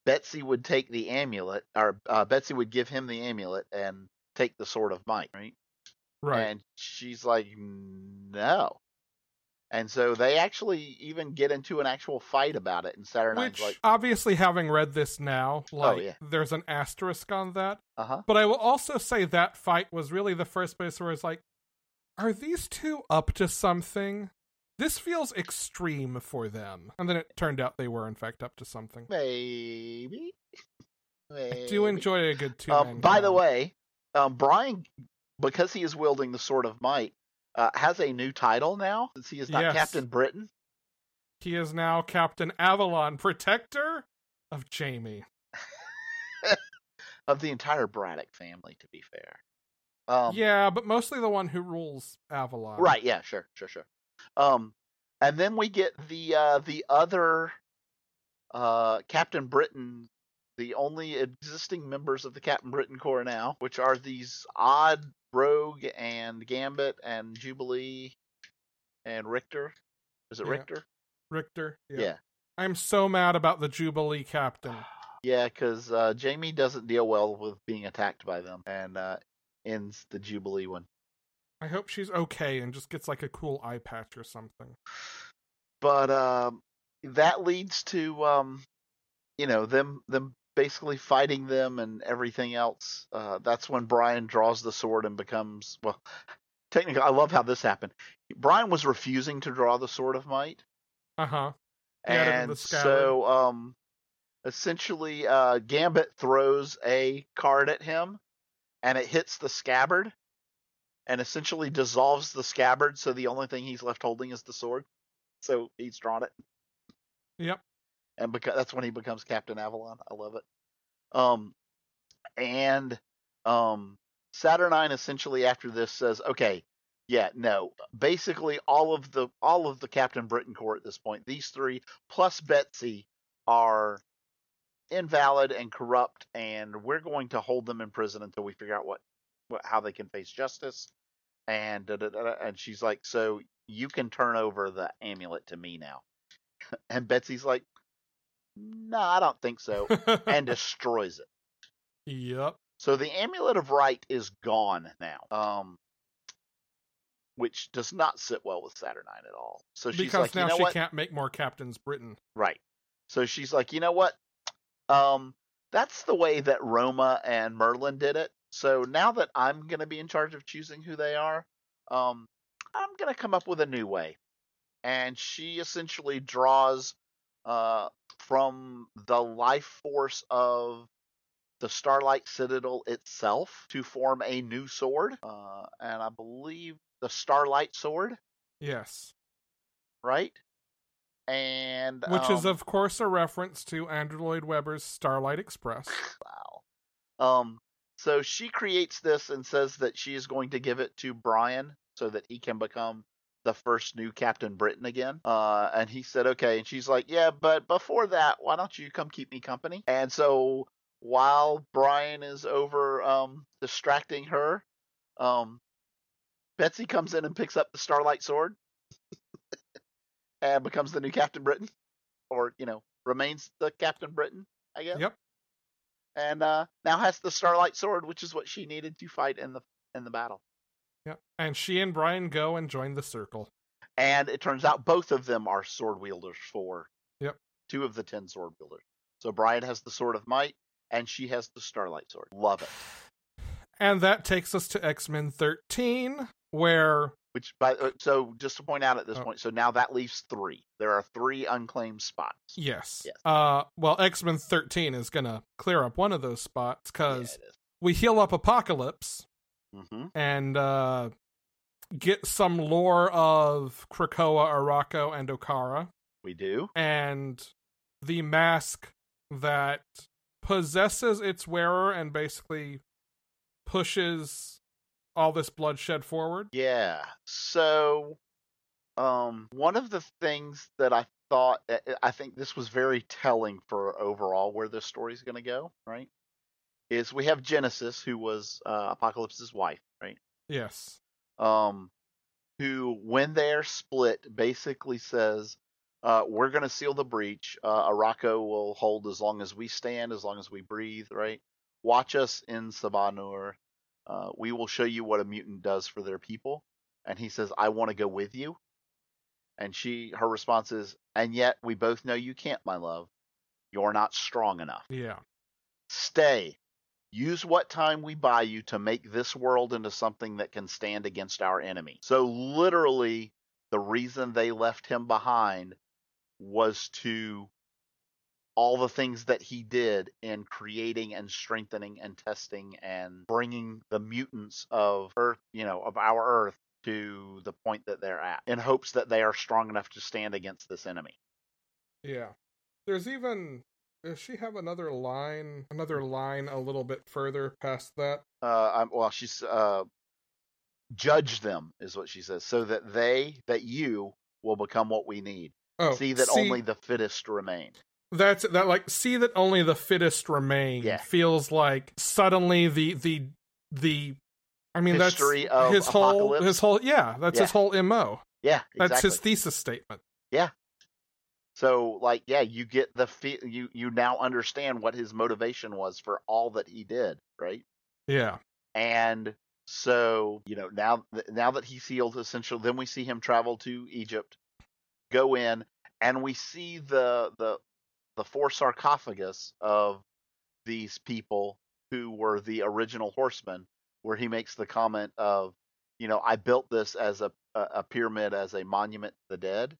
Betsy would take the amulet, or uh, Betsy would give him the amulet and take the sword of might, right?
Right.
And she's like, no. And so they actually even get into an actual fight about it. And Saturnine's
Which,
like,
obviously, having read this now, like,
Oh, yeah.
there's an asterisk on that.
uh huh.
But I will also say that fight was really the first place where it's like, are these two up to something? This feels extreme for them. And then it turned out they were, in fact, up to something.
Maybe.
I do enjoy a good two
Um, by the way, um, Brian, because he is wielding the sword of might, uh, has a new title now since he is not
Yes.
Captain Britain.
he is now Captain Avalon, protector of Jamie.
of the entire Braddock family, to be fair. Um,
yeah, but mostly the one who rules Avalon.
Right. Yeah. Sure. Sure. Sure. Um, and then we get the uh, the other uh, Captain Britain, the only existing members of the Captain Britain Corps now, which are these odd Rogue and Gambit and Jubilee and Rictor. Is it
Yeah.
Rictor?
Rictor. Yeah.
Yeah.
I'm so mad about the Jubilee captain.
Yeah, because uh, Jamie doesn't deal well with being attacked by them, and uh, ends the Jubilee one.
I hope she's okay and just gets like a cool eye patch or something.
but um, that leads to um, you know them them basically fighting them and everything else. Uh, that's when Brian draws the sword and becomes well. Technically, I love how this happened. Brian was refusing to draw the sword of might,
Uh huh. It in
and so um, essentially, uh, Gambit throws a card at him, and it hits the scabbard, and essentially dissolves the scabbard. So the only thing he's left holding is the sword. So he's drawn it
Yep.
And because that's when he becomes Captain Avalon. I love it. Um, and um, Saturnine essentially after this says, okay, yeah, no, basically all of the all of the Captain Britain Corps at this point, these three plus Betsy are invalid and corrupt, and we're going to hold them in prison until we figure out what, what how they can face justice. And da, da, da, and she's like, so you can turn over the amulet to me now. And Betsy's like, no, I don't think so, and destroys it.
yep.
So the amulet of right is gone now, um, which does not sit well with Saturnine at all. So she's
Because
like,
now
you know
she
what?
can't make more Captains Britain.
Right. So she's like, you know what? Um, that's the way that Roma and Merlin did it. So now that I'm going to be in charge of choosing who they are, um, I'm going to come up with a new way. And she essentially draws uh, from the life force of the Starlight Citadel itself to form a new sword. Uh, and I believe the Starlight Sword,
Yes.
right? And
Which is,
um,
of course, a reference to Andrew Lloyd Webber's Starlight Express.
Wow. Um, so she creates this and says that she is going to give it to Brian so that he can become the first new Captain Britain again. Uh, and he said, okay. And she's like, yeah, but before that, why don't you come keep me company? And so while Brian is over um, distracting her, um, Betsy comes in and picks up the Starlight Sword and becomes the new Captain Britain, or you know, remains the Captain Britain, I guess
Yep.
and uh, now has the Starlight Sword, which is what she needed to fight in the in the battle.
Yep. And she and Brian go and join the circle.
And it turns out both of them are sword wielders for
Yep.
two of the ten sword wielders. So Brian has the Sword of Might, and she has the Starlight Sword. Love it.
And that takes us to X Men 13, where
Which, by so just to point out at this
Oh.
point, so now that leaves three. There are three unclaimed spots.
yes,
Yes.
uh, well, X Men 13 is gonna clear up one of those spots because
is.
we heal up Apocalypse
Mm-hmm.
and uh, get some lore of Krakoa, Arakko, and Okkara,
We do.
and the mask that possesses its wearer and basically pushes all this bloodshed forward.
Yeah. So, um, one of the things that I thought, I- I think this was very telling for overall where this story is going to go, right? Is we have Genesis, who was uh, Apocalypse's wife, right?
Yes.
Um, who, when they're split, basically says, uh, "We're going to seal the breach. Uh, Arakko will hold as long as we stand, as long as we breathe, right? Watch us En Sabah Nur. Uh, we will show you what a mutant does for their people." And he says, "I want to go with you." And she, her response is, "And yet we both know you can't, my love. You're not strong enough.
Yeah.
Stay." Use what time we buy you to make this world into something that can stand against our enemy. So, literally, the reason they left him behind was to all the things that he did in creating and strengthening and testing and bringing the mutants of Earth, you know, of our Earth to the point that they're at in hopes that they are strong enough to stand against this enemy.
Yeah. There's even does she have another line another line a little bit further past that?
Uh, I'm, well, she's uh, judge them is what she says, so that they that you will become what we need.
Oh,
see that only the fittest remain.
That's that like see that only the fittest remain
Yeah.
feels like suddenly the the the I mean
History
that's
of
his whole his whole yeah, that's his whole MO.
Yeah,
That's his thesis statement.
So like yeah, you get the fe- you you now understand what his motivation was for all that he did, right?
Yeah.
And so, you know, now now that he's healed essentially then we see him travel to Egypt, go in and we see the the the four sarcophagus of these people who were the original horsemen where he makes the comment of, you know, I built this as a, a pyramid as a monument to the dead,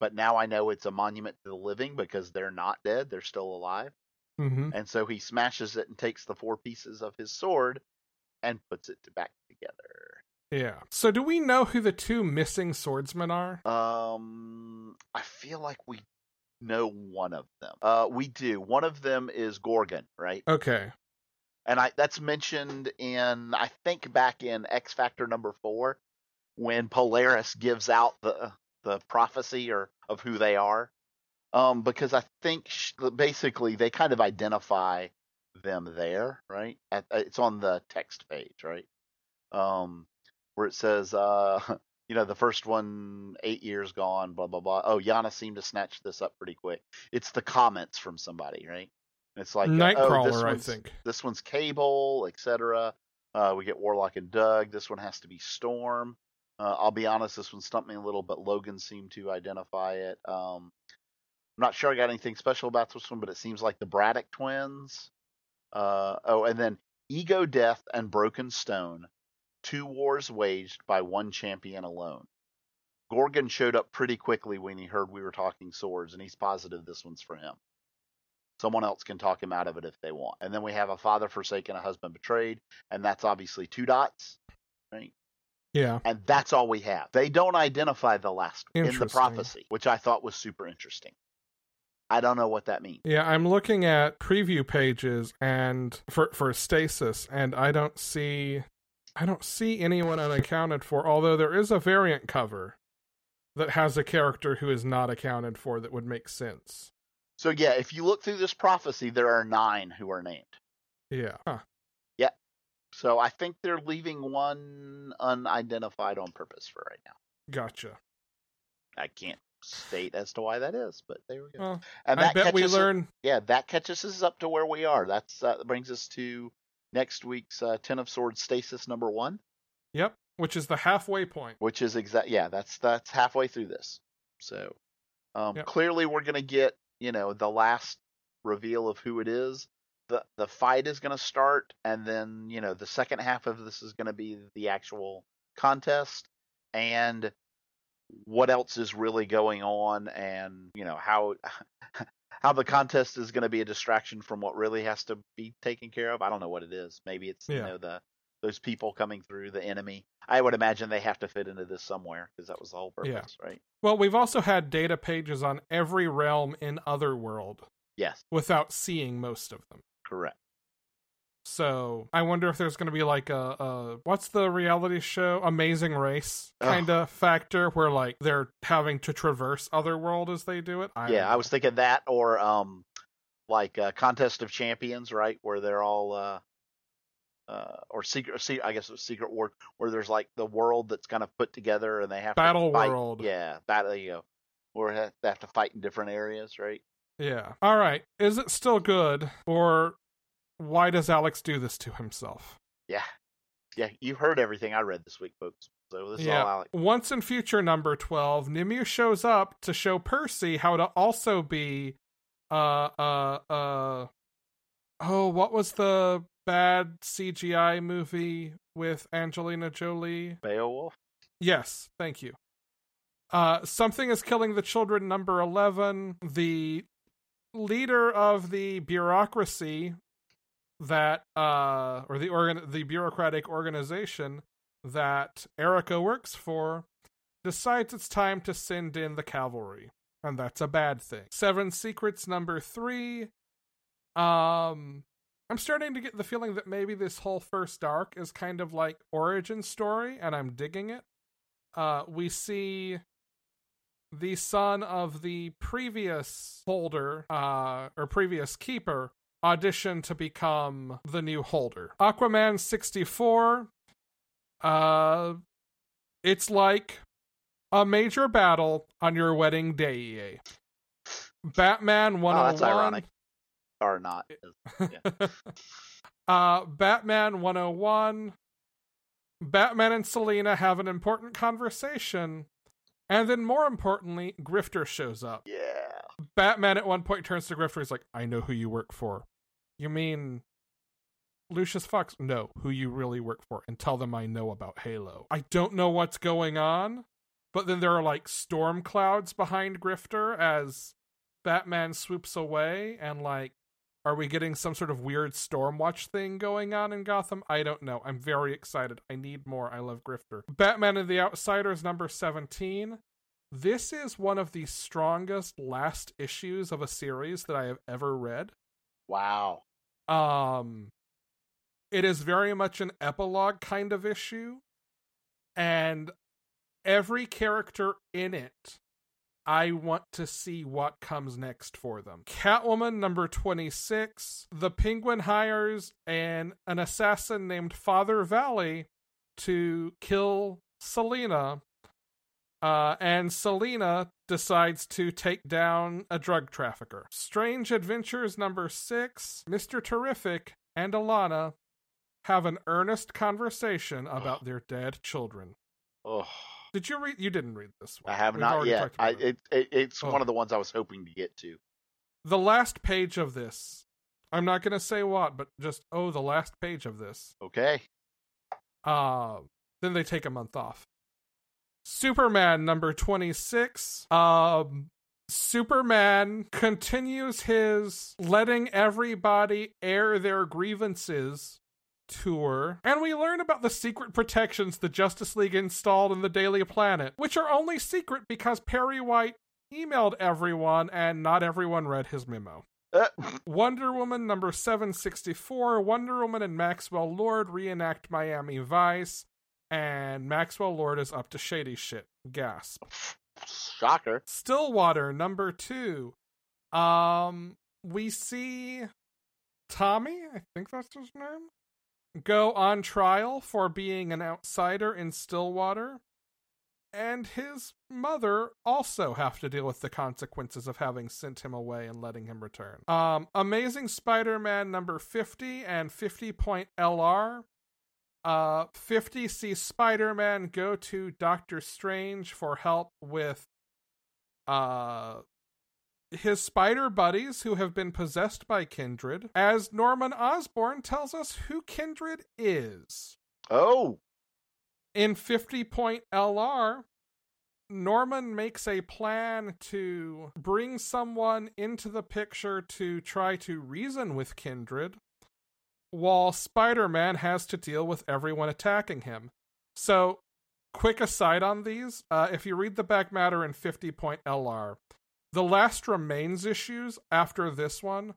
but now I know it's a monument to the living because they're not dead, they're still alive.
hmm
And so he smashes it and takes the four pieces of his sword and puts it back together.
Yeah. So do we know who the two missing swordsmen are?
Um, I feel like we know one of them. Uh, we do. One of them is Gorgon, right?
Okay.
And I that's mentioned in I think back in X Factor number four when Polaris gives out the the prophecy or of who they are. Um, because I think sh- basically they kind of identify them there, right? At, uh, it's on the text page, right? Um, where it says, uh, you know, the first one eight years gone, blah blah blah. Oh, Yana seemed to snatch this up pretty quick. It's the comments from somebody, right? It's like uh, oh, this
Nightcrawler, I
one's-
think.
this one's Cable, etc. Uh, we get Warlock and Doug. This one has to be Storm. Uh, I'll be honest, this one stumped me a little, but Logan seemed to identify it. Um, I'm not sure I got anything special about this one, but it seems like the Braddock twins. Uh, oh, and then Ego Death and Broken Stone, two wars waged by one champion alone. Gorgon showed up pretty quickly when he heard we were talking swords, and he's positive this one's for him. Someone else can talk him out of it if they want. And then we have a father forsaken, a husband betrayed, and that's obviously two dots, right?
Yeah.
And that's all we have. They don't identify the last in the prophecy, which I thought was super interesting. I don't know what that means.
Yeah, I'm looking at preview pages and for for stasis and I don't see I don't see anyone unaccounted for, although there is a variant cover that has a character who is not accounted for that would make sense.
So yeah, if you look through this prophecy, there are nine who are named.
Yeah. Huh.
So I think they're leaving one unidentified on purpose for right now.
Gotcha.
I can't state as to why that is, but there we go.
Well,
and
I
that
bet we
catches us-
learn
yeah, that catches us up to where we are. That's uh, that brings us to next week's uh, Ten of Swords stasis number one,
Yep, which is the halfway point.
which is exact. Yeah, that's that's halfway through this. So um,
Yep.
clearly, we're gonna get you know the last reveal of who it is. The The fight is gonna start, and then you know the second half of this is gonna be the actual contest, and what else is really going on, and you know how how the contest is going to be a distraction from what really has to be taken care of. I don't know what it is. Maybe it's you know the those people coming through the enemy. I would imagine they have to fit into this somewhere because that was the whole
Yeah.
purpose, right?
Well, we've also had data pages on every realm in Otherworld
Yes,
without seeing most of them.
Correct.
So I wonder if there's going to be like a, a what's the reality show Amazing Race kind of factor where like they're having to traverse other world as they do it. I
yeah, I was thinking that or um like uh, contest of champions, right? Where they're all uh uh, or secret, se- I guess it was secret war, where there's like the world that's kind of put together, and they have
Battle
to fight.
World.
Yeah, battle. You know, where they have to fight in different areas, right?
Yeah. All right. Is it still good or why does Alex do this to himself?
Yeah, yeah. You heard everything I read this week, folks. So this is all Alex.
Once and Future number 12, Nimue shows up to show Percy how to also be uh uh uh oh, what was the bad CGI movie with Angelina Jolie?
Beowulf.
Yes, thank you. Uh something is killing the children number 11. The leader of the bureaucracy that uh or the organ the bureaucratic organization that Erica works for decides it's time to send in the cavalry and that's a bad thing. Seven Secrets number 3 um I'm starting to get the feeling that maybe this whole first arc is kind of like origin story, and I'm digging it. Uh, we see the son of the previous holder, uh, or previous keeper, auditioned to become the new holder. Aquaman 64. Uh, it's like a major battle on your wedding day. Batman 101.
Oh, that's ironic. Or not. Yeah.
uh, Batman 101. Batman and Selina have an important conversation. And then, more importantly, Grifter shows up.
yeah.
Batman at one point turns to Grifter. He's like, I know who you work for. You mean Lucius Fox? No, who you really work for. And tell them I know about Halo. I don't know what's going on, but then there are like storm clouds behind Grifter as Batman swoops away. And like, are we getting some sort of weird Stormwatch thing going on in Gotham? I don't know. I'm very excited. I need more. I love Grifter. Batman and the Outsiders, number 17. This is one of the strongest last issues of a series that I have ever read.
Wow.
Um it is very much an epilogue kind of issue and every character in it I want to see what comes next for them. Catwoman number 26. The Penguin hires an an assassin named Father Valley to kill Selina. Uh, and Selina decides to take down a drug trafficker. Strange Adventures number 6. Mr. Terrific and Alanna have an earnest conversation about their dead children.
Oh,
Did you read? You didn't read this one.
I have
We've
not yet. I,
it.
it, it it's
Oh.
one of the ones I was hoping to get to.
the last page of this. I'm not going to say what, but just oh, the last page of this.
Okay.
Uh, then they take a month off. Superman number 26. Um, Superman continues his letting everybody air their grievances tour, and we learn about the secret protections the Justice League installed in the Daily Planet, which are only secret because Perry White emailed everyone and not everyone read his memo.
Uh,
Wonder Woman number 764. Wonder Woman and Maxwell Lord reenact Miami Vice, and Maxwell Lord is up to shady shit. Gasp.
shocker.
Stillwater number 2. Um we see Tommy, I think that's his name, go on trial for being an outsider in Stillwater. And his mother also have to deal with the consequences of having sent him away and letting him return. Um, Amazing Spider-Man number 50 and 50 point LR. Uh, 50 sees Spider-Man go to Doctor Strange for help with uh his spider buddies who have been possessed by Kindred, as Norman Osborn tells us who Kindred is.
Oh,
In 50 point LR, Norman makes a plan to bring someone into the picture to try to reason with Kindred, while Spider Man has to deal with everyone attacking him. So, quick aside on these uh, if you read the back matter in 50 point LR, the last remains issues after this one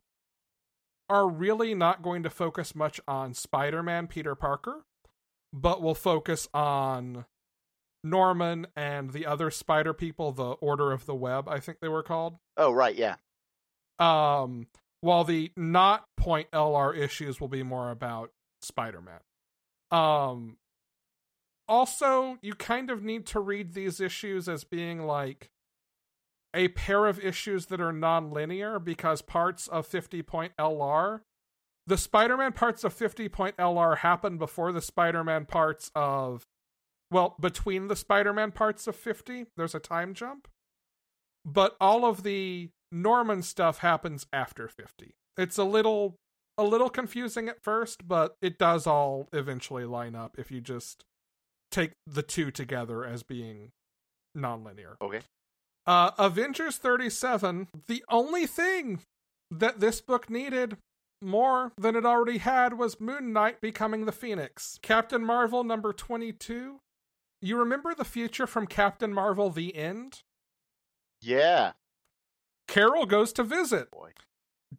are really not going to focus much on Spider Man Peter Parker, but will focus on Norman and the other spider people, the Order of the Web, I think they were called.
oh, right, yeah.
Um, while the not point LR issues will be more about Spider Man. Um, also, you kind of need to read these issues as being like a pair of issues that are non-linear because parts of 50 point LR the Spider-Man parts of 50 point LR happen before the Spider-Man parts of well, between the Spider-Man parts of 50, there's a time jump. But all of the Norman stuff happens after 50. It's a little a little confusing at first, but it does all eventually line up if you just take the two together as being nonlinear.
Okay.
Uh, Avengers 37, the only thing that this book needed more than it already had was Moon Knight becoming the Phoenix. Captain Marvel number 22. You remember the future from Captain Marvel The End?
Yeah.
Carol goes to visit.
Boy.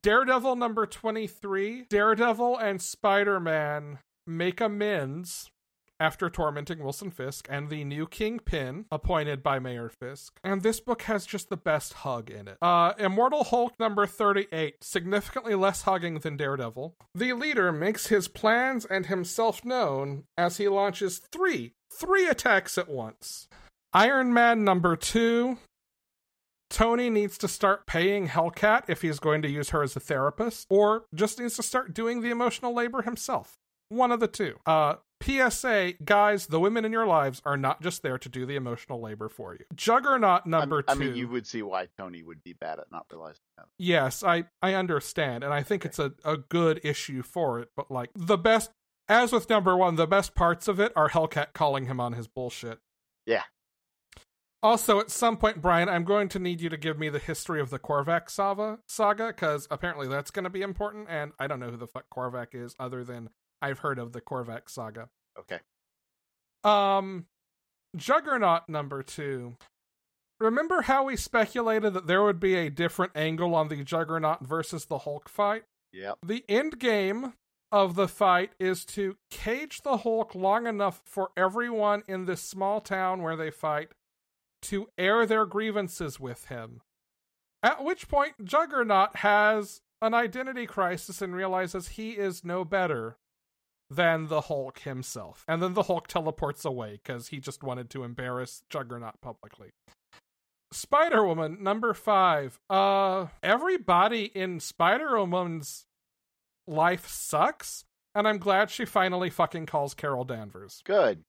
Daredevil number 23. Daredevil and Spider Man make amends after tormenting Wilson Fisk and the new Kingpin appointed by Mayor Fisk. And this book has just the best hug in it. Uh, Immortal Hulk number 38, significantly less hugging than Daredevil. The leader makes his plans and himself known as he launches three, three attacks at once. Iron Man number two. Tony needs to start paying Hellcat if he's going to use her as a therapist, or just needs to start doing the emotional labor himself. One of the two. Uh, PSA, guys, the women in your lives are not just there to do the emotional labor for you. Juggernaut number
I,
two.
I mean, you would see why Tony would be bad at not realizing that.
Yes, I I understand, and I think it's a, a good issue for it. But like the best, as with number one, the best parts of it are Hellcat calling him on his bullshit.
Yeah.
Also, at some point, Brian, I'm going to need you to give me the history of the Korvac saga, saga, because apparently that's going to be important, and I don't know who the fuck Korvac is, other than I've heard of the Korvac saga.
Okay.
Um, Juggernaut number two. Remember how we speculated that there would be a different angle on the Juggernaut versus the Hulk fight?
Yep.
The end game of the fight is to cage the Hulk long enough for everyone in this small town where they fight to air their grievances with him. At which point, Juggernaut has an identity crisis and realizes he is no better than the Hulk himself. And then the Hulk teleports away because he just wanted to embarrass Juggernaut publicly. Spider Woman, number five. Uh, everybody in Spider Woman's life sucks, and I'm glad she finally fucking calls Carol Danvers.
Good.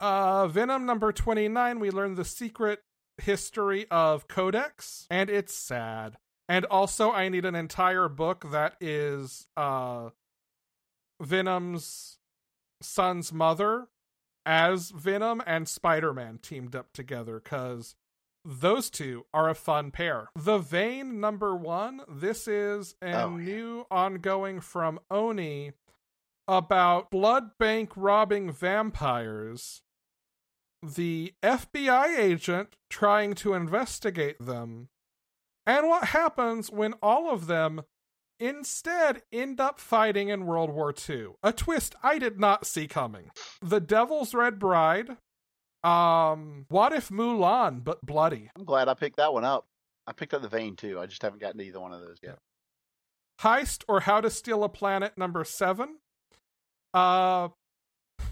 Uh, Venom number 29, we learn the secret history of Codex, and it's sad. And also, I need an entire book that is uh, Venom's son's mother as Venom and Spider Man teamed up together because those two are a fun pair. The Vain number one, this is a
Oh, yeah.
new ongoing from Oni about blood bank robbing vampires. The FBI agent trying to investigate them, and what happens when all of them instead end up fighting in World War II. A twist I did not see coming. The Devil's Red Bride. Um, what if Mulan but bloody?
I'm glad I picked that one up. I picked up the vain too. I just haven't gotten to either one of those yet.
Heist or How to Steal a Planet number 7. Uh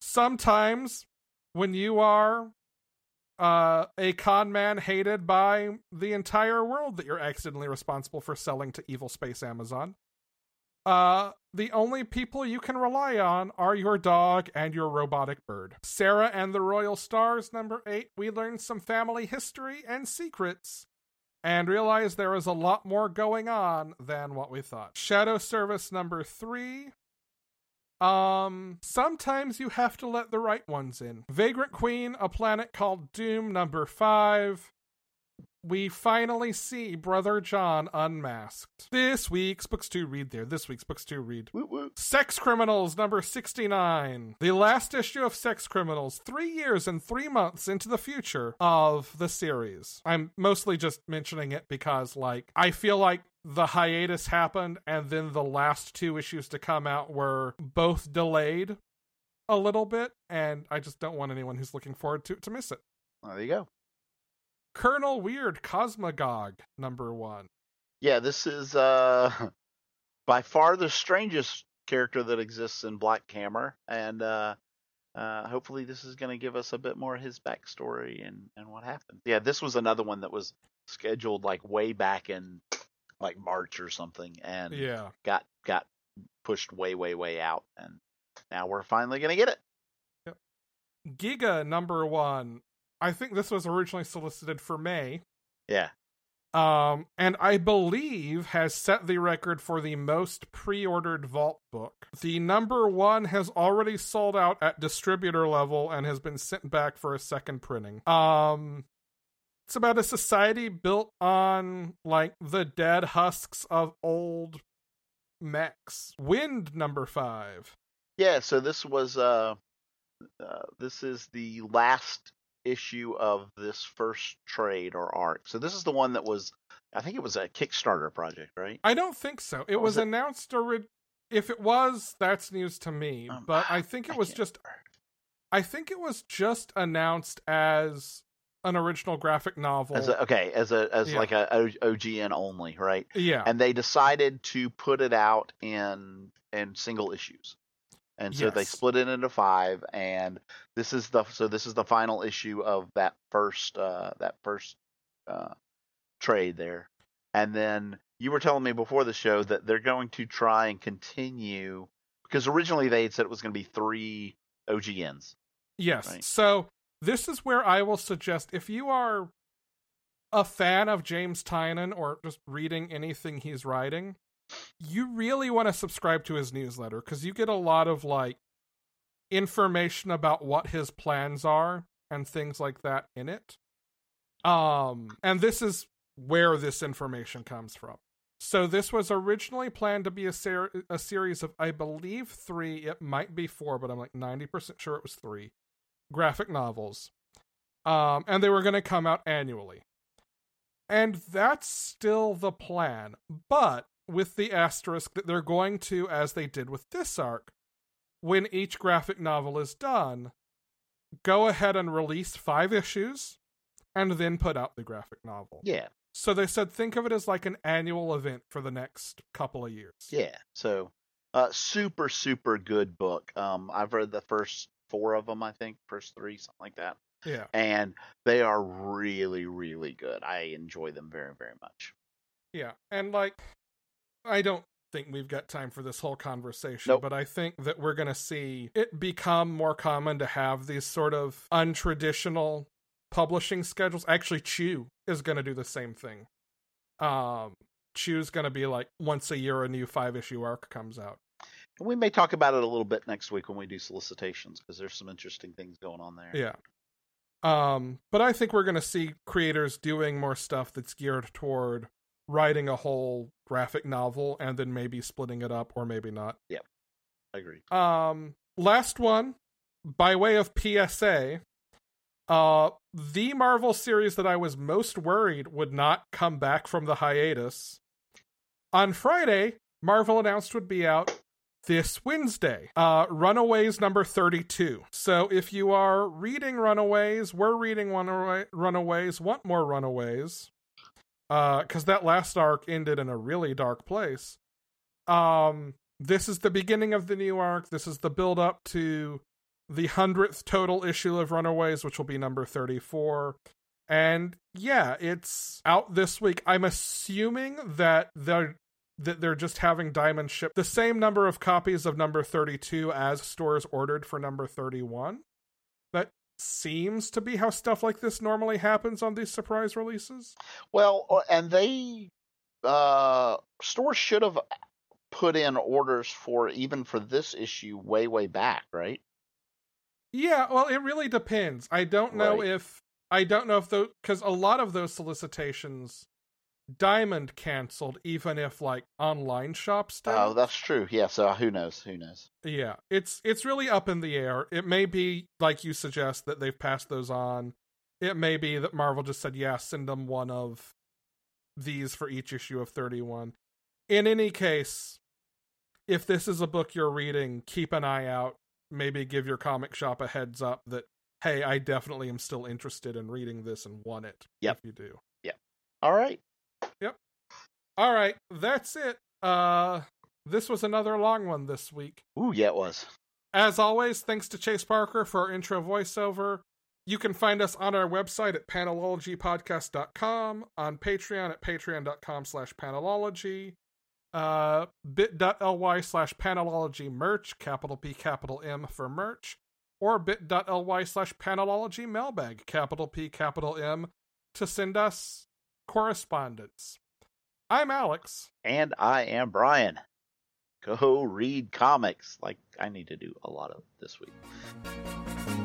sometimes when you are uh, a con man hated by the entire world that you're accidentally responsible for selling to evil space Amazon. Uh, the only people you can rely on are your dog and your robotic bird. Sera and the Royal Stars, number eight. We learned some family history and secrets and realized there is a lot more going on than what we thought. Shadow Service, number three. Um, sometimes you have to let the right ones in. Vagrant Queen, a planet called Doom, number five. We finally see Brother John unmasked. This week's books to read there. This week's books to read. Sex Criminals number 69. The last issue of Sex Criminals, three years and three months into the future of the series. I'm mostly just mentioning it because, like, I feel like the hiatus happened and then the last two issues to come out were both delayed a little bit, and I just don't want anyone who's looking forward to it to miss it.
There you go.
Colonel Weird Cosmagog number one.
Yeah, this is uh by far the strangest character that exists in Black Hammer, and uh, uh, hopefully this is going to give us a bit more of his backstory and and what happened. Yeah, this was another one that was scheduled like way back in like March or something, and
Yeah.
got got pushed way way way out, and now we're finally going to get it. Yep.
Giga number one. I think this was originally solicited for May.
Yeah,
Um, and I believe has set the record for the most pre-ordered Vault book. The number one has already sold out at distributor level and has been sent back for a second printing. Um, it's about a society built on like the dead husks of old mechs. Wynd number five.
yeah. So this was uh, uh this is the last issue of this first trade or arc. So this is the one that was I think it was a Kickstarter project, right?
I don't think so. It
What
was,
was it?
announced ori- if it was, that's news to me.
Um,
but I think it
I
was just
remember.
I think it was just announced as an original graphic novel.
as a, okay as a as
Yeah.
like a OGN only, right?
yeah.
And they decided to put it out in in single issues. And so they split it into five and this is the so this is the final issue of that first uh that first uh trade there. And then you were telling me before the show that they're going to try and continue because originally they had said it was going to be three OGNs.
Yes.
Right.
So this is where I will suggest if you are a fan of James Tynion or just reading anything he's writing, you really want to subscribe to his newsletter because you get a lot of like information about what his plans are and things like that in it. Um, and this is where this information comes from. So this was originally planned to be a ser- a series of, I believe, three. It might be four, but I'm like ninety percent sure it was three graphic novels, um, and they were going to come out annually. And that's still the plan, but with the asterisk that they're going to, as they did with this arc, when each graphic novel is done, go ahead and release five issues, and then put out the graphic novel.
Yeah.
So they said think of it as like an annual event for the next couple of years.
Yeah. So, uh, super, super good book. Um, I've read the first four of them, I think, first three, something like that,
Yeah.
and they are really, really good. I enjoy them very, very much.
Yeah. And like I don't think we've got time for this whole conversation,
Nope.
but I think that we're going to see it become more common to have these sort of untraditional publishing schedules. Actually, Chew is going to do the same thing. Um Chew's going to be like once a year a new 5-issue arc comes out.
And we may talk about it a little bit next week when we do solicitations because there's some interesting things going on there.
Yeah. Um, but I think we're going to see creators doing more stuff that's geared toward writing a whole graphic novel and then maybe splitting it up or maybe not. Yeah.
I agree.
Um, last one, by way of PSA, uh, the Marvel series that I was most worried would not come back from the hiatus. On Friday, Marvel announced would be out this Wednesday. Uh, Runaways number 32. So if you are reading Runaways, we're reading Runaway- Runaways, want more Runaways, because that last arc ended in a really dark place. Um, this is the beginning of the new arc. This is the build up to the hundredth total issue of Runaways, which will be number 34. And yeah, it's out this week. I'm assuming that they're that they're just having Diamond ship the same number of copies of number 32 as stores ordered for number 31. Seems to be how stuff like this normally happens on these surprise releases.
Well, and they uh stores should have put in orders for even for this issue way way back, right?
Yeah, well, it really depends. I don't know
Right.
if I don't know if those because a lot of those solicitations, Diamond canceled, even if like online shops did.
Oh, that's true. Yeah. So who knows? Who knows?
yeah, it's it's really up in the air. It may be like you suggest that they've passed those on. It may be that Marvel just said, "Yeah, send them one of these for each issue of 31." In any case, if this is a book you're reading, keep an eye out. Maybe give your comic shop a heads up that, hey, I definitely am still interested in reading this and want it.
Yep.
If you do. Yeah.
All right.
All right, that's it. Uh, this was another long one this week.
Ooh, yeah, it was.
As always, thanks to Chase Parker for our intro voiceover. You can find us on our website at panelologypodcast.com, on Patreon at patreon.com slash panelology, uh, bit.ly slash panelology merch, capital P, capital M for merch, or bit.ly slash panelology mailbag, capital P, capital M, to send us correspondence. I'm Alex.
And I am Brian. Go read comics like I need to do a lot of this week.